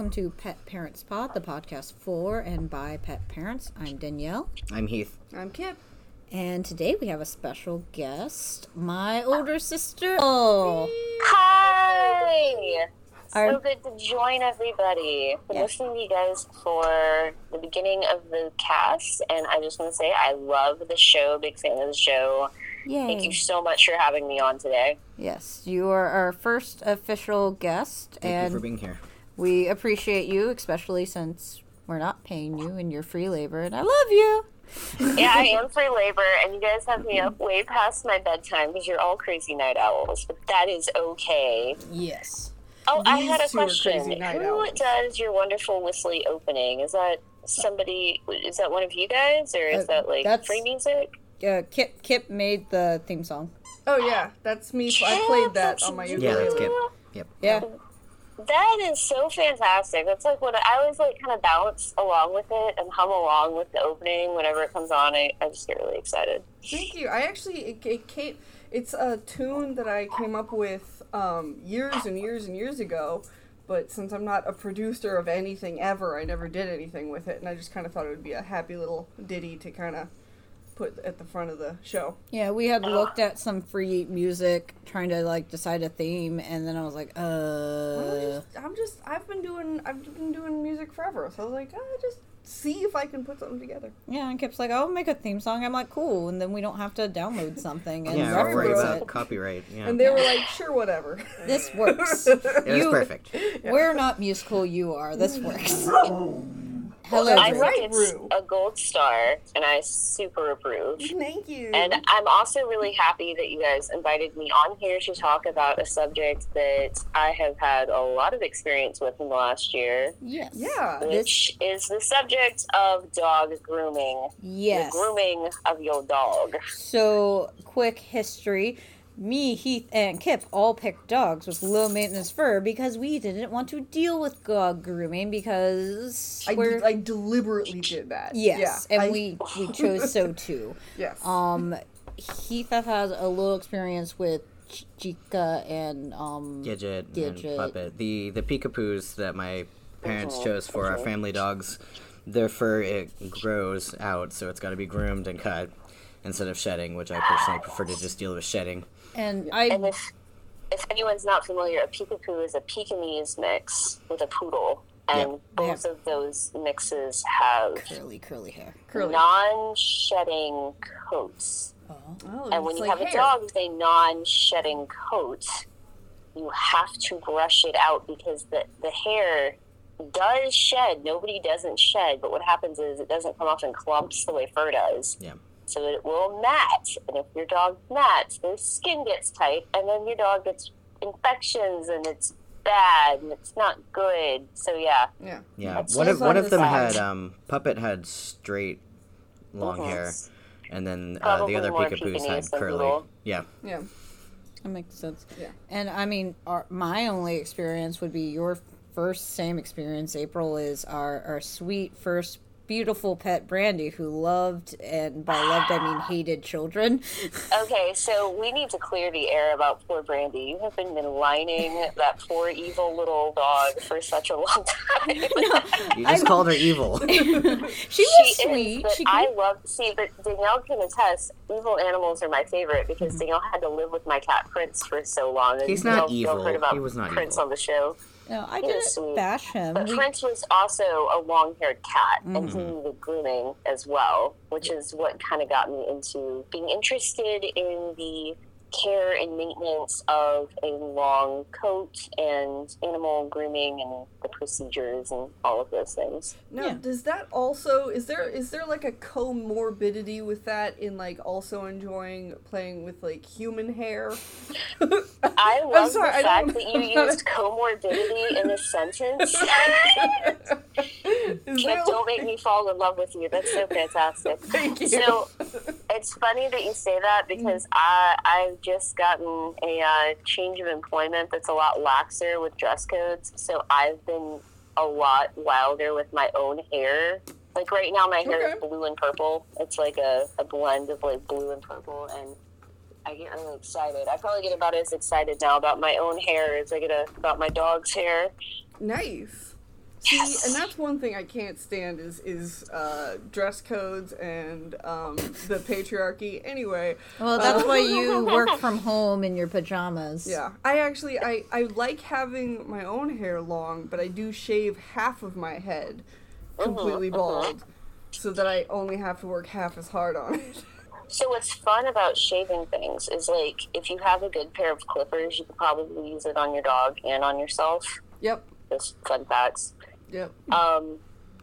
Parents Pod. Welcome to Pet Parents Pod, the podcast for and by pet parents. I'm Danielle, I'm Heath. I'm Kip. and today we have a special guest, my older sister. Oh, Hi! Our- So good to join everybody. Been Yeah. listening to you guys for the beginning of the cast, and I just want to say I love the show. Big fan of the show. Thank you so much for having me on today. Yes, you are our first official guest, Thank and you for being here. We appreciate you, especially since we're not paying you and you're free labor, and I love you. yeah, I am free labor, and you guys have me up way past my bedtime because you're all crazy night owls, but that is okay. Yes. Oh, I had a question. Who owls. does your wonderful whistly opening? Is that somebody? Is that one of you guys, or is Uh, that like that's- free music? Uh, Kip Kip made the theme song. Oh yeah, that's me. I played that on my you. Yeah, that's Kip. Yep. Yeah. That is so fantastic. That's like what I always like kind of bounce along with it and hum along with the opening whenever it comes on. I, I just get really excited. Thank you. I actually it, it came. It's a tune that I came up with um, years and years and years ago. But since I'm not a producer of anything ever, I never did anything with it, and I just kind of thought it would be a happy little ditty to kind of put at the front of the show. Yeah, we had looked at some free music, trying to like decide a theme, and then I was like, I'm uh, just, I'm just, I've been doing, I've been doing music forever, so I was like, ah, just see if I can put something together. yeah. And Kip's like, I'll make a theme song. I'm like, cool, and then we don't have to download something and Yeah, worry reference about it. copyright. Yeah. And they were like, sure, whatever. This works. it was you- perfect. We're not musical. You are. This works. Hello. I think it's a gold star, and I super approve. Thank you. And I'm also really happy that you guys invited me on here to talk about a subject that I have had a lot of experience with in the last year, Yes. yeah. which is the subject of dog grooming. Yes. The grooming of your dog. So, quick history. Me, Heath, and Kip all picked dogs with low maintenance fur because we didn't want to deal with dog grooming because I, we're d- I deliberately did that. yes, yeah, and I- we we chose so too. Yes. Um, Heath has a little experience with Ch- Chica and um. Gidget, Gidget. and Puppet. The the peekapoos that my parents Mhm, chose for our mhm. family dogs, their fur it grows out, so it's got to be groomed and cut instead of shedding, which I personally prefer to just deal with shedding. And And if if anyone's not familiar, a Peekapoo is a Pekingese mix with a poodle, and Yeah. both of those mixes have curly curly hair. Curly. non-shedding coats. Oh. Oh, And when you like have a dog with a non-shedding coat, you have to brush it out because the the hair does shed. Nobody doesn't shed, but what happens is it doesn't come off in clumps the way fur does. Yeah. So it will mat, and if your dog mats, their skin gets tight, and then your dog gets infections, and it's bad, and it's not good. So yeah, Yeah. Yeah. That's One of just one of them side. had um Puppet had straight long Mhm. hair, and then uh, the other more peekapoos Pekingese had curly. poodle. Yeah. Yeah. That makes sense. Yeah. And I mean, our, my only experience would be your first same experience. April is our, our sweet first beautiful pet Brandy who loved, and by loved I mean hated children. Okay, so we need to clear the air about poor Brandy. You have been maligning that poor evil little dog for such a long time. You just called her evil. she was she sweet. is, but she I love see, but Danielle can attest. Evil animals are my favorite because Mm-hmm. Danielle had to live with my cat Prince for so long. and He's not y'all- y'all evil. heard about He was not Prince evil. on the show. No, I didn't sweet. bash him. But We- Prince was also a long-haired cat, and Mm-hmm. he needed grooming as well, which is what kind of got me into being interested in the care and maintenance of a long coat and animal grooming and the procedures and all of those things. Now, Yeah. does that also is there is there like a comorbidity with that in like also enjoying playing with like human hair? I I'm love sorry, I the fact that you used comorbidity in a sentence. Is Kip, don't make me fall in love with you. That's so fantastic. Thank you. So it's funny that you say that because I I've just gotten a uh, change of employment that's a lot laxer with dress codes. So I've been a lot wilder with my own hair. Like right now, my hair is blue and purple. It's like a, a blend of like blue and purple, and I get really excited. I probably get about as excited now about my own hair as I get a, about my dog's hair. Nice. See, and that's one thing I can't stand is is uh, dress codes and um, the patriarchy. Anyway, Well, that's uh, why you work from home in your pajamas. Yeah, I actually I I like having my own hair long, but I do shave half of my head completely bald, so that I only have to work half as hard on it. So what's fun about shaving things is like if you have a good pair of clippers, you could probably use it on your dog and on yourself. Yep, Just fun facts. Yep. Um,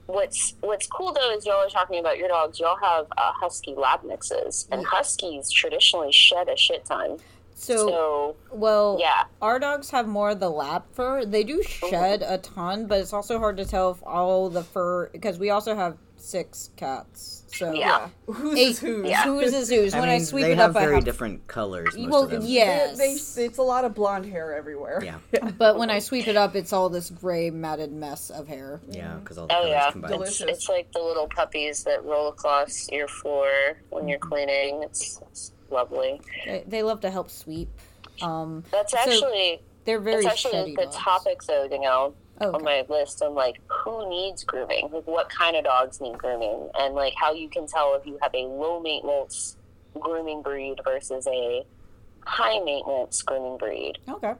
what's what's cool though is y'all are talking about your dogs. Y'all have uh, husky lab mixes, and huskies traditionally shed a shit ton. So, So well, yeah, our dogs have more of the lap fur. They do shed a ton, but it's also hard to tell if all the fur because we also have six cats. So Yeah. Who's Eight, is who's? Yeah. who's is who's? I when mean, I sweep they it have up, I have very different colors. Most well, of them. yes, They, they, it's a lot of blonde hair everywhere. Yeah. but when I sweep it up, it's all this gray matted mess of hair. Yeah, because all the Oh, colors yeah. combined. Delicious. it's, it's like the little puppies that roll across your floor when you're cleaning. It's, it's lovely. They, they love to help sweep. Um, That's So, actually they're very that's actually the dogs. topic though, Danielle. Oh, on my list on like who needs grooming, like what kind of dogs need grooming, and like how you can tell if you have a low maintenance grooming breed versus a high maintenance grooming breed. okay.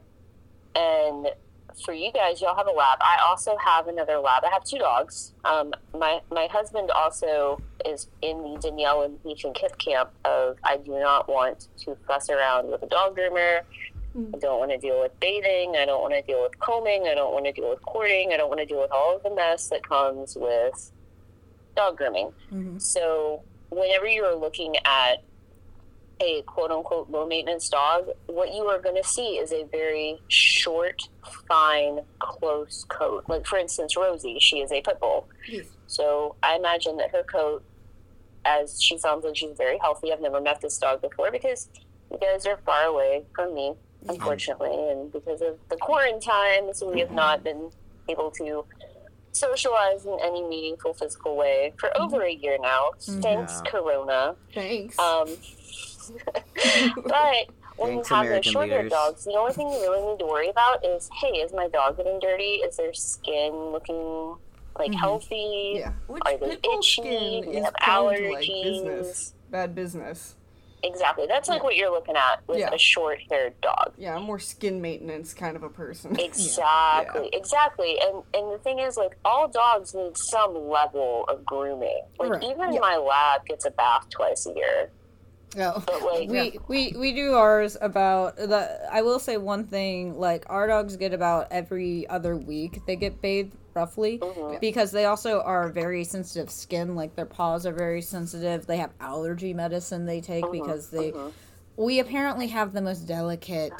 And for you guys, y'all have a lab. I also have another lab. I have two dogs. Um, my my husband also is in the Danielle and Heath and Kip camp of I do not want to fuss around with a dog groomer. I don't want to deal with bathing. I don't want to deal with combing. I don't want to deal with courting. I don't want to deal with all of the mess that comes with dog grooming. Mhm. So, whenever you are looking at a quote unquote low maintenance dog, what you are going to see is a very short, fine, close coat. Like, for instance, Rosie, she is a pit bull. Yes. So, I imagine that her coat, as she sounds like she's very healthy, I've never met this dog before because you guys are far away from me, unfortunately, and because of the quarantine, so we have not been able to socialize in any meaningful physical way for over a year now. Thanks, Yeah. Corona. Thanks. Um, but when Thanks, you have American those short haired leaders. dogs, the only thing you really need to worry about is hey, is my dog getting dirty? Is their skin looking like healthy? yeah. Which Are they itchy? Do they have prone to like business, bad business. Exactly. That's like Yeah. what you're looking at with Yeah. a short haired dog. Yeah, I'm more skin maintenance kind of a person. Exactly, exactly. And and the thing is, like, all dogs need some level of grooming. Like, Right. even Yeah. my lab gets a bath twice a year. Oh. But like, we, we we do ours about the i will say one thing like our dogs get about every other week they get bathed roughly Mhm. because they also are very sensitive skin like their paws are very sensitive they have allergy medicine they take Uh-huh, because they we apparently have the most delicate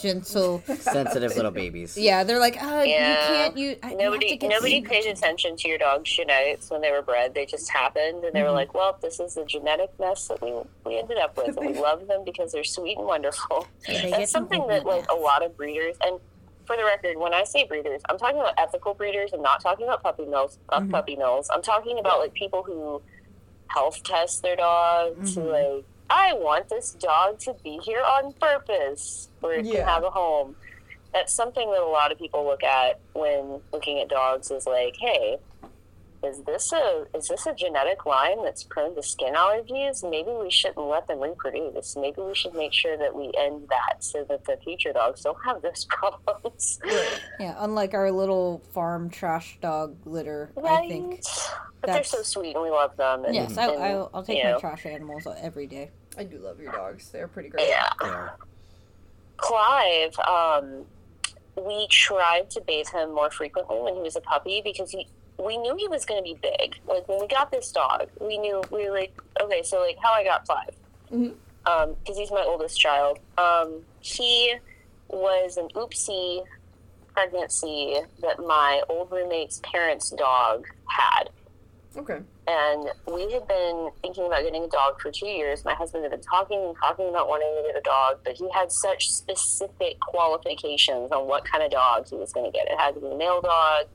gentle Sensitive little babies. yeah they're like oh you can't you I- nobody get nobody paid attention to your dog's genetics when they were bred. They just happened, and they Mm-hmm. were like, "Well, this is the genetic mess that we we ended up with, and we love them because they're sweet and wonderful." That's something that like a lot of breeders and. For the record, when I say breeders, I'm talking about ethical breeders. I'm not talking about puppy mills. Uh, Mm-hmm. Puppy mills. I'm talking about like people who health test their dog to Mm-hmm. like. I want this dog to be here on purpose, where it Yeah. can have a home. That's something that a lot of people look at when looking at dogs. Is like, hey, is this a is this a genetic line that's prone to skin allergies? Maybe we shouldn't let them reproduce. Maybe we should make sure that we end that so that the future dogs don't have those problems. yeah unlike our little farm trash dog litter i think But they're so sweet and we love them. And, yes I, and, I'll, I'll take my know, trash animals every day I do love your dogs. They're pretty great. Yeah. They. Clive, um, we tried to bathe him more frequently when he was a puppy because he, we knew he was going to be big. Like when we got this dog, we knew we were like, okay, so like how I got Clive, Mhm. um, because he's my oldest child. Um, he was an oopsie pregnancy that my old roommate's parents' dog had. Okay. And we had been thinking about getting a dog for two years. My husband had been talking and talking about wanting to get a dog, but he had such specific qualifications on what kind of dog he was going to get. It had to be a male dog,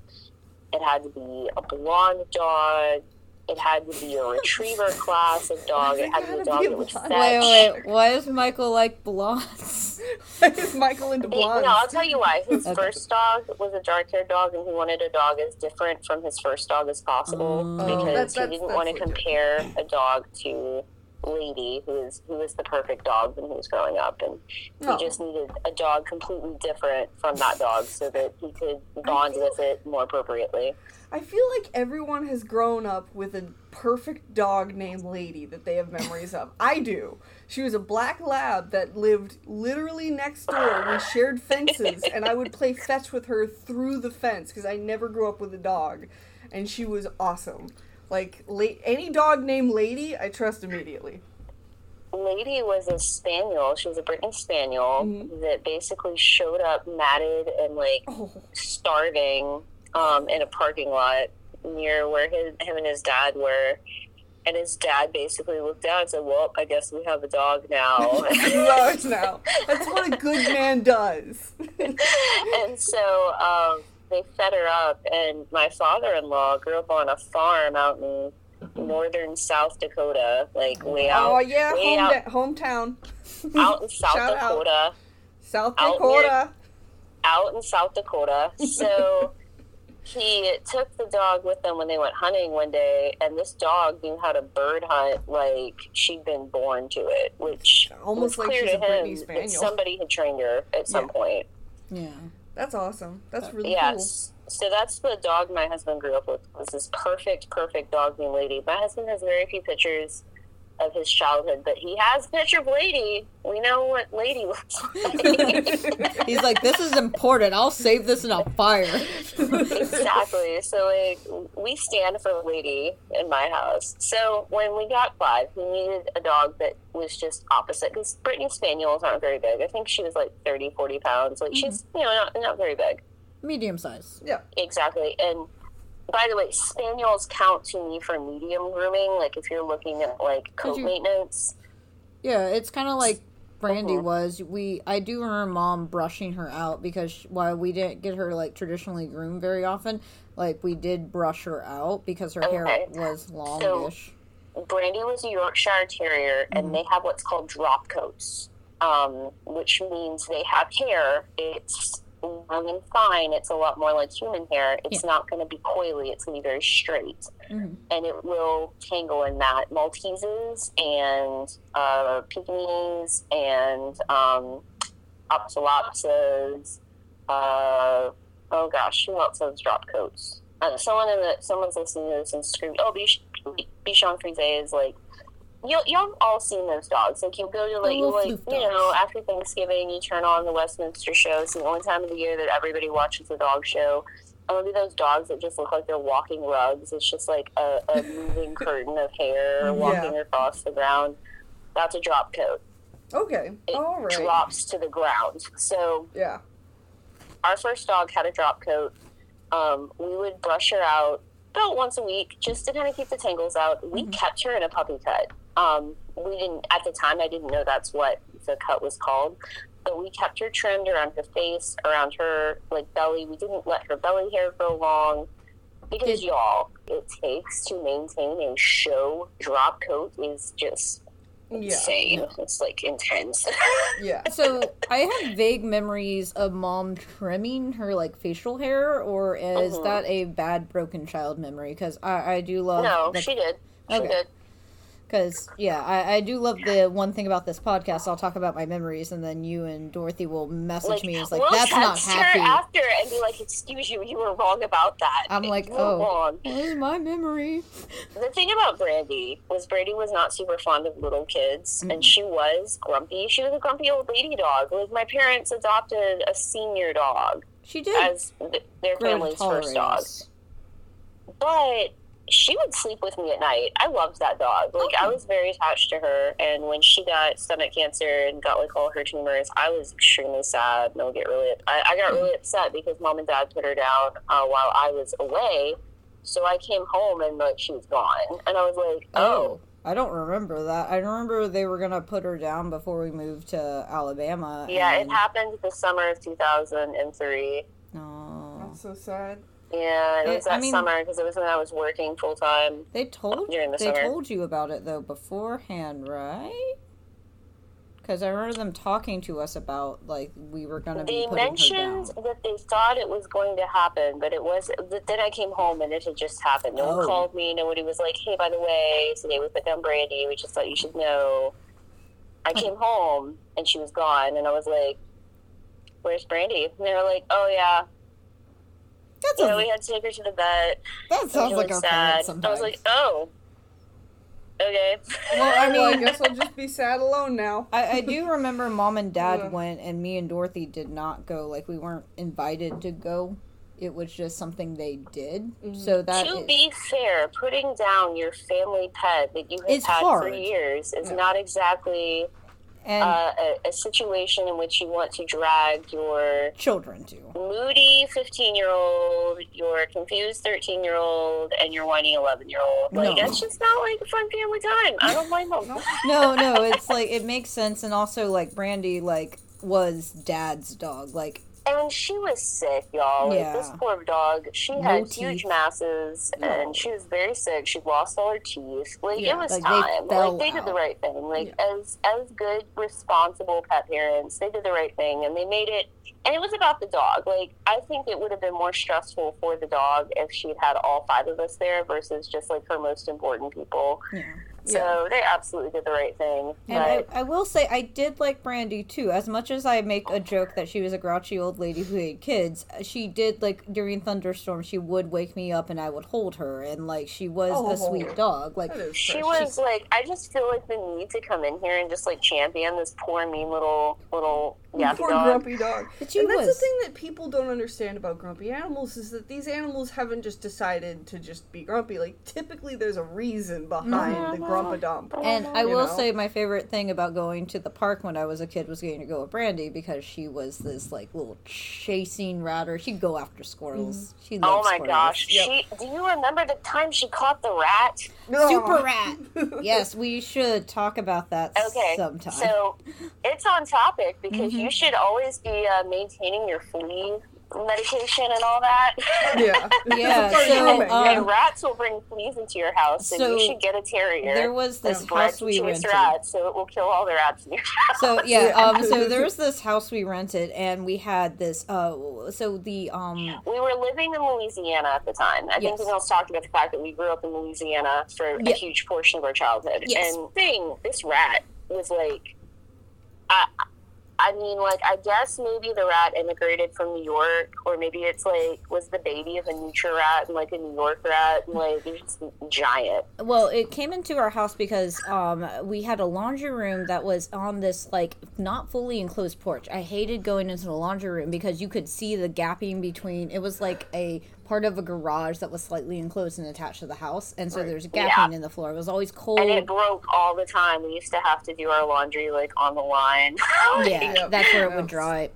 it had to be a blonde dog, It had to be a retriever class of dog. It had to be a dog be that would blonde. fetch. Wait, wait. Why does Michael like blondes? Is Michael into He- blondes? No, I'll tell you why. His Okay. first dog was a dark haired dog, and he wanted a dog as different from his first dog as possible Oh. Oh, because that's- he didn't want to compare a dog to Lady, who is who was the perfect dog when he was growing up, and Oh. he just needed a dog completely different from that dog so that he could bond feel- with it more appropriately. I feel like everyone has grown up with a perfect dog named Lady that they have memories of. I do. She was a black lab that lived literally next door. We shared fences, and I would play fetch with her through the fence because I never grew up with a dog, and she was awesome. Like la- any dog named Lady, I trust immediately. Lady was a spaniel. She was a Brittany spaniel Mhm. that basically showed up matted and like Oh, starving um, in a parking lot near where his, him and his dad were. And his dad basically looked down and said, Well, I guess we have a dog now. Large now. That's what a good man does. and so um, they fed her up. And my father in law grew up on a farm out in northern South Dakota, like way oh, out, oh yeah, home out, hometown. out in South Shout out. Dakota. South out Dakota. out in South Dakota. So he took the dog with them when they went hunting one day, and this dog knew how to bird hunt like she'd been born to it, which Almost was like clear she's to a him Spaniel. that somebody had trained her at some Yeah. point. Yeah. That's awesome. That's really Yes. So that's the dog my husband grew up with. Was this perfect, perfect dog named Lady. My husband has very few pictures of his childhood, but he has a picture of Lady. We know what Lady looks like. He's like, this is important. I'll save this in a fire. exactly. So like we stand for Lady in my house. So when we got Clive, he needed a dog that was just opposite because Brittany Spaniels aren't very big. I think she was like 30, 40 pounds. Like mm-hmm. she's you know not not very big. Medium size. Yeah. Exactly. And by the way, spaniels count to me for medium grooming. Like if you're looking at like coat you- maintenance. Yeah, it's kind of like Brandy Mhm. was. We I do remember mom brushing her out because while we didn't get her like traditionally groomed very often, like we did brush her out because her hair was longish. Brandy was a Yorkshire Terrier, and they have what's called drop coats, um, which means they have hair. It's long and fine. It's a lot more like human hair. It's not going to be coily. It's going to be very straight, Mhm. and it will tangle in that. Malteses and uh, Pekingese and um, Opsalopses. Uh, oh gosh, who else has drop coats? Uh, someone in the someone's listening to this and screaming, "Oh, Bichon Frise is like." You, y'all all seen those dogs. Like you go to like, little like you know after Thanksgiving, you turn on the Westminster show. It's the only time of the year that everybody watches the dog show. And it'll be those dogs that just look like they're walking rugs. It's just like a, a moving curtain of hair walking across the ground. That's a drop coat. Okay. It All right. drops to the ground. So Yeah. our first dog had a drop coat. Um, we would brush her out about once a week just to kind of keep the tangles out. We kept her in a puppy cut. Um, we didn't at the time. I didn't know that's what the cut was called, but we kept her trimmed around her face, around her like belly. We didn't let her belly hair grow long because Did- y'all, it takes to maintain a show drop coat is just Yeah. insane. It's like intense. Yeah. So I have vague memories of mom trimming her like facial hair, or is Mhm. that a bad broken child memory? Because I, I do love no, the she did. She Okay. did. Because yeah, I, I do love the one thing about this podcast. I'll talk about my memories, and then you and Dorothy will message me. It's like we'll that's not happy. her after and be like, "Excuse you, you were wrong about that." I'm like, oh. wrong." Is my memory? The thing about Brandy was Brandy was not super fond of little kids, Mm-hmm. and she was grumpy. She was a grumpy old lady dog. Like my parents adopted a senior dog She did as th- their family's tolerate first dog, but she would sleep with me at night. I loved that dog. Like I was very attached to her, and when she got stomach cancer and got like all her tumors, I was extremely sad. And I would get really, I, I got really upset because mom and dad put her down uh, while I was away. So I came home and like she was gone, and I was like, oh. I don't remember that. I remember they were gonna put her down before we moved to Alabama. Yeah, and, it happened the summer of 2003. Oh, That's so sad. Yeah, it It- was I that mean- summer because it was when I was working full time. They told During the they summer. told you about it though beforehand, right? Because I remember them talking to us about like we were gonna be They mentioned down. that they thought it was going to happen, but it was. But then I came home and it had just happened. No Oh. one called me. Nobody was like, "Hey, by the way, today we put down Brandy. We just thought you should know." I came home and she was gone, and I was like, "Where's Brandy?" And they were like, "Oh yeah, That's yeah, a, we had to take her to the vet. that sounds like really our sad." parents I was like, "Oh, okay." well, I well, I guess I'll just be sad alone now. I, I do remember mom and dad Yeah. went, and me and Dorothy did not go. Like we weren't invited to go. It was just something they did. Mm-hmm. So that to is- be fair, putting down your family pet that you have It's had for years is Yeah. not exactly and uh, a, a situation in which you want to drag your children to moody 15 year old, your confused 13 year old, and your whiny 11 year old. Like, No. that's just not like a fun family time. I don't blame them. no, no, it's like it makes sense, and also like Brandy like was dad's dog. Like And she was sick, y'all. Like, this poor dog, she No had teeth. huge masses, No. and she was very sick. She lost all her teeth. Like Yeah, it was like, time. fell Like they did the right thing. Like as as good responsible pet parents, they did the right thing, and they made it. And it was about the dog. Like I think it would have been more stressful for the dog if she had had all five of us there versus just like her most important people. yeah. So they absolutely did the right thing. And I, But I will say I did like Brandy too. As much as I make a joke that she was a grouchy old lady who hated kids, she did like during thunderstorms she would wake me up and I would hold her and like she was Oh. a sweet dog. Like She precious. was like, I just feel like the need to come in here and just like champion this poor, mean little little yappy Poor dog. grumpy dog. But she and that's was. the thing that people don't understand about grumpy animals is that these animals haven't just decided to just be grumpy. Like typically, there's a reason behind the uh-huh. grumpa dump. Uh-huh. and I will know? say my favorite thing about going to the park when I was a kid was getting to go with Brandy because she was this like little chasing ratter. She'd go after squirrels. Mm-hmm. She Oh loved my squirrels. gosh! Yep. She. Do you remember the time she caught the rat? Super rat. yes, we should talk about that Okay, sometime. so it's on topic because Mm-hmm. you should always be uh, maintaining your flea medication and all that. Yeah. Yeah, It's so, grooming, um, and rats will bring fleas into your house, and So, you should get a terrier. there was this house we rented. rats, so it will kill all the rats in your house. So yeah, Yeah. um, so there was this house we rented, and we had this. Uh, so the um, We were living in Louisiana at the time. I Yes. think Danielle's talked about the fact that we grew up in Louisiana for Yeah. a huge portion of our childhood. Yes. And thing, this rat was like, I, I mean, like I guess maybe the rat immigrated from New York, or maybe it's like was the baby of a nutria rat and like a New York rat, and like it's giant. well, it came into our house because um, we had a laundry room that was on this like not fully enclosed porch. I hated going into the laundry room because you could see the gapping between. It was like a part of a garage that was slightly enclosed and attached to the house, and so Right. there's gapping in the floor. It was always cold. And it broke all the time. We used to have to do our laundry like on the line. yeah, that's where it Yeah. would dry.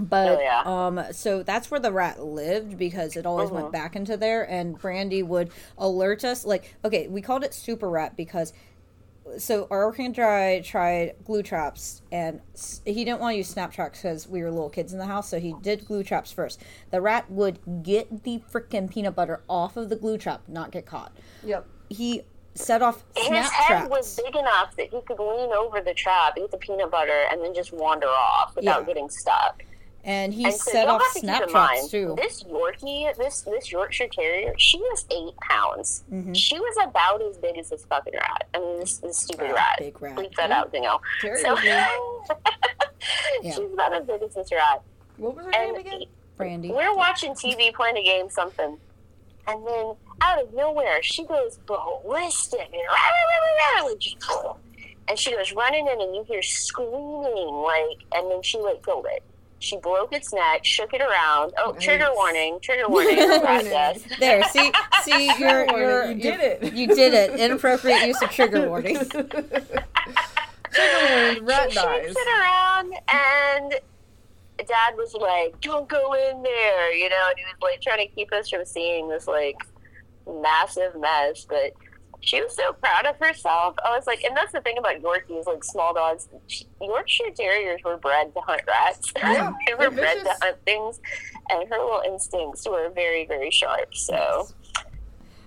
But Oh, yeah. um, so that's where the rat lived because it always went back into there, and Brandy would alert us. Like, okay, we called it Super Rat because so our working dry tried glue traps, and he didn't want to use snap traps because we were little kids in the house, so he did glue traps first. The rat would get the freaking peanut butter off of the glue trap, not get caught. Yep. He set off His head traps. was big enough that he could lean over the trap, eat the peanut butter, and then just wander off without Yeah. getting stuck. And he And so set off have to snap keep in traps mind, too. this Yorkie, this this Yorkshire Terrier, she was eight pounds. Mhm. She was about as big as this fucking rat. I mean, this, this stupid rat. big rat. Bleep that out, Danielle. Terry So. Yeah. she's about as big as this rat. What was her name again? Brandy. we're watching TV, playing a game, something, and then out of nowhere, she goes ballistic and like, just- and she goes running in, and you hear screaming like, and then she like killed it. She broke its neck, shook it around. Oh, trigger warning! Trigger warning! rat. There, see, see, you're, you're, warning, you you're- did it. You did it. Inappropriate use of trigger warning. Trigger warning, rat she dies. shakes it around, and Dad was like, "Don't go in there," you know, and he was like trying to keep us from seeing this like massive mess. But she was so proud of herself. I was like, and that's the thing about Yorkies, like small dogs. Yorkshire Terriers were bred to hunt rats. Yeah, they were bred to hunt things, and her little instincts were very, very sharp. So.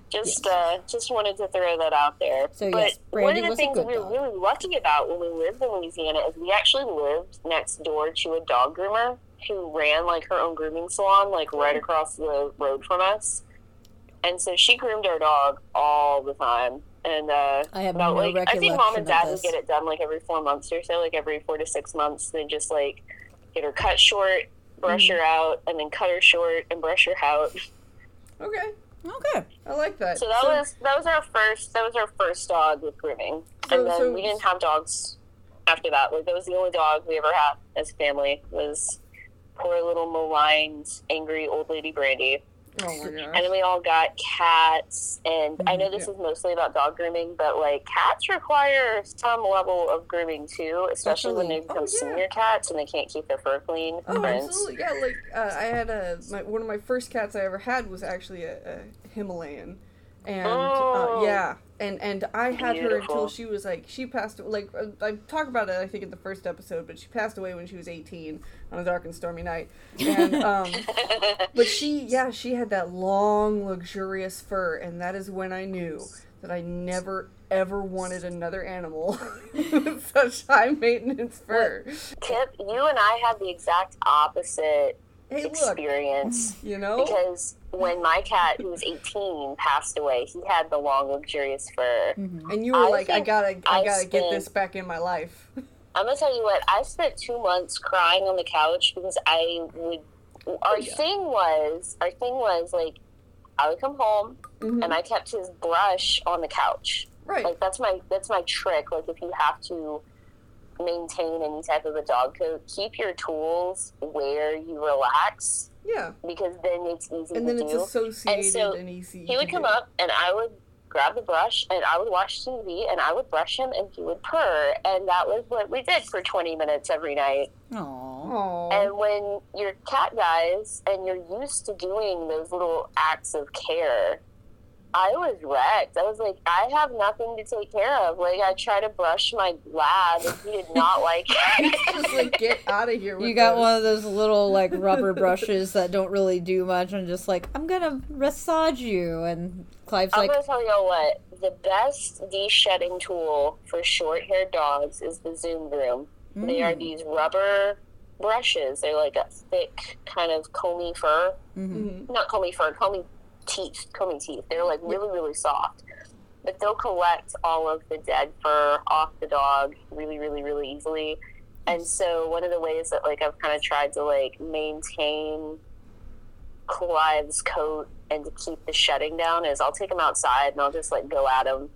Just, uh, just wanted to throw that out there. So, but yes, one of the things we were dog. really lucky about when we lived in Louisiana is we actually lived next door to a dog groomer who ran like her own grooming salon, like right across the road from us. And so she groomed our dog all the time. And uh, I have about, no like, I think mom and dad would get it done like every four months or so, like every four to six months. They just like get her cut short, brush Mm-hmm. her out, and then cut her short and brush her out. Okay, Okay. I like that. So that was that was our first that was our first dog with grooming, So- and then so- we didn't have dogs after that. Like that was the only dog we ever had as a family was poor little maligned, angry old lady Brandy. Oh And then we all got cats, and I know Mhm, this is mostly about dog grooming, but like cats require some level of grooming too, especially when they become Oh, yeah. senior cats and they can't keep their fur clean. Oh, for instance. absolutely. Yeah, like uh, I had a my, one of my first cats I ever had was actually a, a Himalayan, and Oh. uh, yeah, and and I had her until she was like she passed like uh, I talked about it I think in the first episode, but she passed away when she was eighteen on a dark and stormy night, and um, but she yeah she had that long luxurious fur, and that is when I knew that I never ever wanted another animal with such high maintenance fur. Kip, you and I had the exact opposite Hey, look, experience. you know. because when my cat, who was 18, passed away, he had the long, luxurious fur. And you were I like, I gotta, I I gotta get this back in my life. I'm gonna tell you what, I spent two months crying on the couch because I would. Our yeah. thing was, our thing was like, I would come home Mhm. and I kept his brush on the couch. Right. Like that's my that's my trick. Like if you have to maintain any type of a dog coat, keep your tools where you relax yeah. because then it's easy And to then it's do. associated and, so easy. he would to come do. up and I would grab the brush and I would watch TV and I would brush him and he would purr and that was what we did for 20 minutes every night. Aww. And when your cat dies and you're used to doing those little acts of care, I was wrecked. I was like, I have nothing to take care of. Like I try to brush my lab and he did not like it. Just like get out of here. With You got this. one of those little like rubber brushes that don't really do much, and just like I'm gonna massage you, and Clive's like, I'm gonna tell y'all what the best de-shedding tool for short-haired dogs is the Zoom Groom. They are Mm. these rubber brushes. They're like a thick kind of comey fur, Mhm. Mhm. not comey fur, comey teeth, comey teeth. They're like really, really soft. But they'll collect all of the dead fur off the dog really, really, really easily. And so one of the ways that like I've kind of tried to like maintain Clive's coat and to keep the shedding down is I'll take him outside and I'll just like go at him.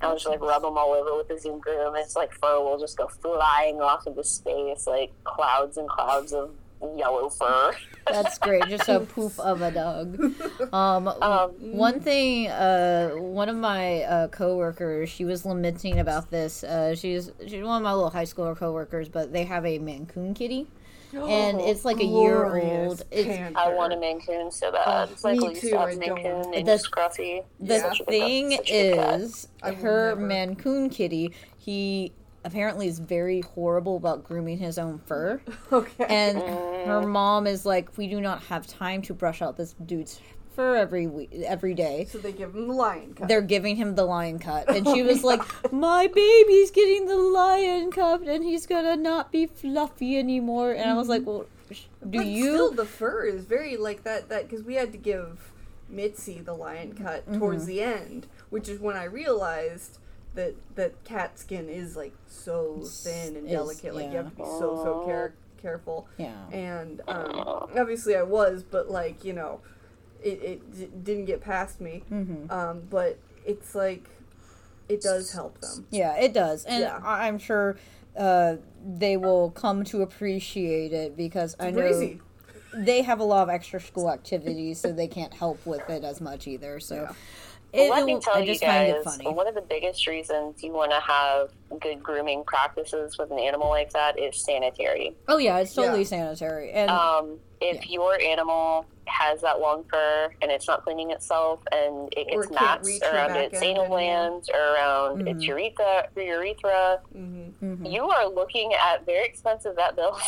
And I'll just like rub him all over with the zoom groom. And it's like fur will just go flying off into space, like clouds and clouds of yellow fur. That's great. Just a poof of a dog. Um, Um, one thing, uh, one of my uh, coworkers, she was lamenting about this. Uh, she's she's one of my little high schooler coworkers, but they have a Maine Coon kitty, and it's like a year old. It's. I want a Maine Coon so bad. Oh, it's like me too, I don't Maine Coon want- The- Scruffy. The Yeah. Such a good- thing such a good cat. is, her never. Maine Coon kitty, he apparently is very horrible about grooming his own fur. Okay. And Mm. her mom is like, we do not have time to brush out this dude's fur every week, every day. so they give him the lion cut. They're giving him the lion cut, and she was like, "My baby's getting the lion cut, and he's gonna not be fluffy anymore." And I was like, "Well, do but you?" still the fur is very like that that because we had to give Mitzi the lion cut Mm-hmm. towards the end, which is when I realized that that cat skin is like so thin and Is- delicate. Like you have to be so so care, careful. yeah. And um, obviously I was, but like you know, it it d- didn't get past me. hmm Um, but it's like it does help them. Yeah, it does, and Yeah. I- I'm sure uh, they will come to appreciate it because I know Breezy. they have a lot of extra school activities, so they can't help with it as much either. So, It- Let me tell you just find it guys, one of the biggest reasons you want to have good grooming practices with an animal like that is sanitary. Oh yeah, it's totally Yeah. sanitary. And Um, if your animal has that long fur and it's not cleaning itself and it gets it mats around its anal glands or around its Mhm. urethra, urethra, Mm-hmm. Mhm. you are looking at very expensive vet bills.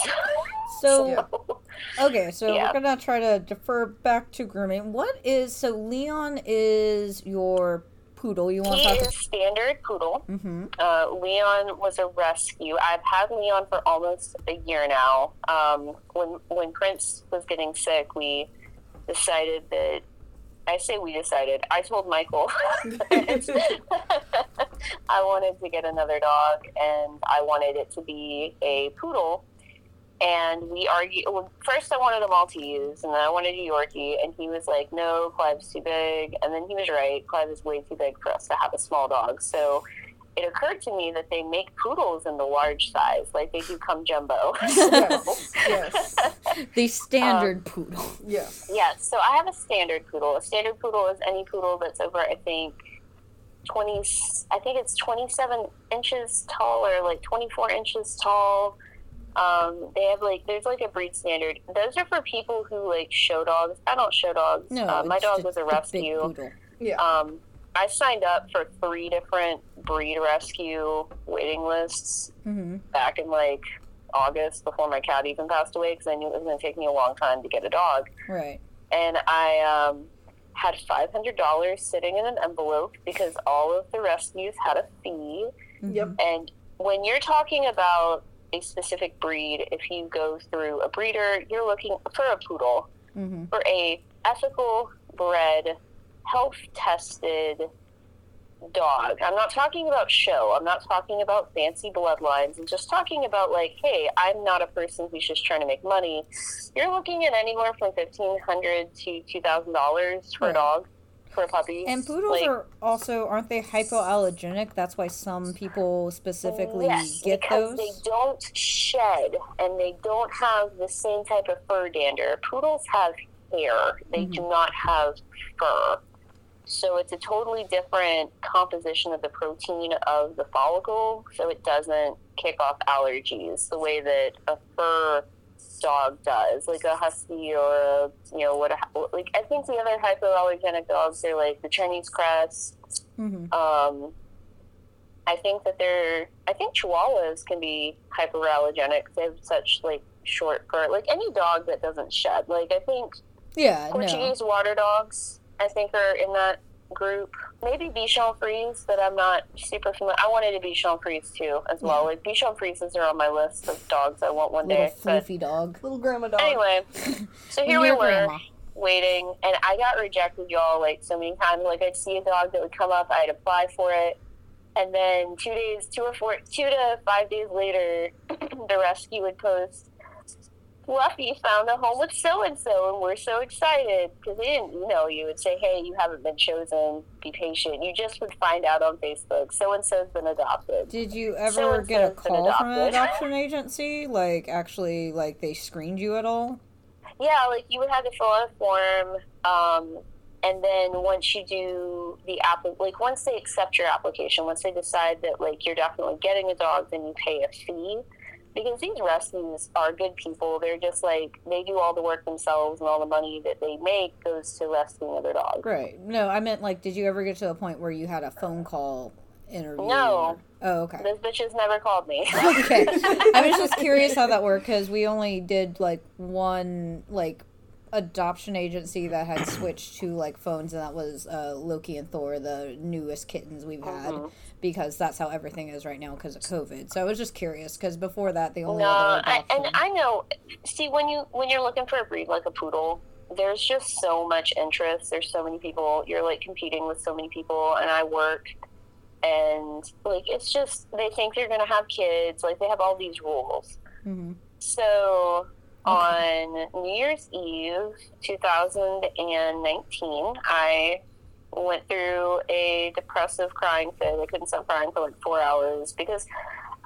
so Yeah. Okay, so Yeah. we're gonna try to defer back to grooming. What is so Leon is your poodle? You want he to talk? is standard poodle. mm-hmm. Uh, Leon was a rescue. I've had Leon for almost a year now. Um, when when Prince was getting sick, we decided that. I say we decided. I told Michael I wanted to get another dog, and I wanted it to be a poodle. And we argued. Well, first, I wanted a Maltese, and then I wanted a Yorkie, and he was like, "No, Clive's too big." And then he was right. Clive is way too big for us to have a small dog. So it occurred to me that they make poodles in the large size, like they do come jumbo. yes, yes, The Um, standard poodle. yes. Yes, so I have a standard poodle. A standard poodle is any poodle that's over, I think, 20, I think it's 27 inches tall or like 24 inches tall. Um, they have like, there's like a breed standard. Those are for people who like show dogs. I don't show dogs. No, uh, my dog the- was a the big rescue. Yeah. Um, I signed up for three different breed rescue waiting lists Mm-hmm. back in like August before my cat even passed away because I knew it was going to take me a long time to get a dog Right. and I um, had five hundred dollars sitting in an envelope because all of the rescues had a fee. Yep. And when you're talking about a specific breed, if you go through a breeder, you're looking for a poodle Mm-hmm. for a ethical bred, health tested dog. I'm not talking about show. I'm not talking about fancy bloodlines. I'm just talking about like, hey, I'm not a person who's just trying to make money. You're looking at anywhere from fifteen hundred to two thousand dollars for Right. a dog, for puppy. And poodles Like, are also aren't they hypoallergenic? That's why some people specifically yes, get because those. they don't shed and they don't have the same type of fur dander. Poodles have hair; they Mhm. do not have fur. So it's a totally different composition of the protein of the follicle, so it doesn't kick off allergies the way that a fur dog does, like a husky or a you know what a, like I think the other hypoallergenic dogs are like the Chinese crest, Mm-hmm. um, I think that they're. I think Chihuahuas can be hyperallergenic. 'cause They have such like short fur. Like any dog that doesn't shed. Like I think Yeah. No. Portuguese water dogs. I think are in that group. Maybe Bichon Frise, but I'm not super familiar. I wanted a Bichon Frise too, as well. Yeah. Like Bichon Frises are on my list of dogs I want one Little day. But floofy dog. Little grandma dog. anyway, so here we were grandma. waiting and I got rejected y'all like so many times. Like I'd see a dog that would come up, I'd apply for it. And then two days, two or four, two to five days later, the rescue would post, Fluffy found a home with so and so, and we're so excited because they didn't email you and say, "Hey, you haven't been chosen. Be patient." You just would find out on Facebook, so and so's been adopted. Did you ever So-and-so's get a call from an adoption agency? Like actually, like they screened you at all? Yeah, like you would have to fill out a form, um, and then once you do the app, like once they accept your application, once they decide that like you're definitely getting a dog, then you pay a fee. Because these rescues are good people. They're just like they do all the work themselves, and all the money that they make goes to rescuing other dogs. Right. No, I meant like, did you ever get to a point where you had a phone call interview? No. Oh, okay. This bitch has never called me. okay. I was just curious how that worked because we only did like one like adoption agency that had switched to like phones, and that was uh, Loki and Thor, the newest kittens we've had, Mhm. Because that's how everything is right now because of COVID. So I was just curious because before that, the only No, I, and I know. See, when you when you're looking for a breed like a poodle, there's just so much interest. There's so many people. You're like competing with so many people, and I work, and like it's just they think you're gonna have kids. Like they have all these rules. Mhm. So on New Year's Eve, 2019, I went through a depressive crying fit. I couldn't stop crying for like four hours because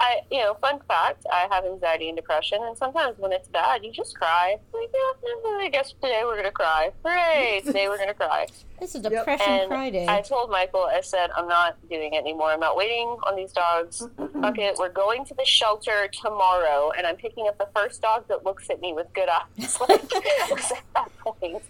I, you know, fun fact, I have anxiety and depression, and sometimes when it's bad, you just cry. Like, yeah, I guess today we're gonna cry. Hooray! Today we're gonna cry. This is depression And cry day. I told Michael, I said, I'm not doing it anymore. I'm not waiting on these dogs. Fuck it. We're going to the shelter tomorrow, and I'm picking up the first dog that looks at me with good eyes. Like, at that point.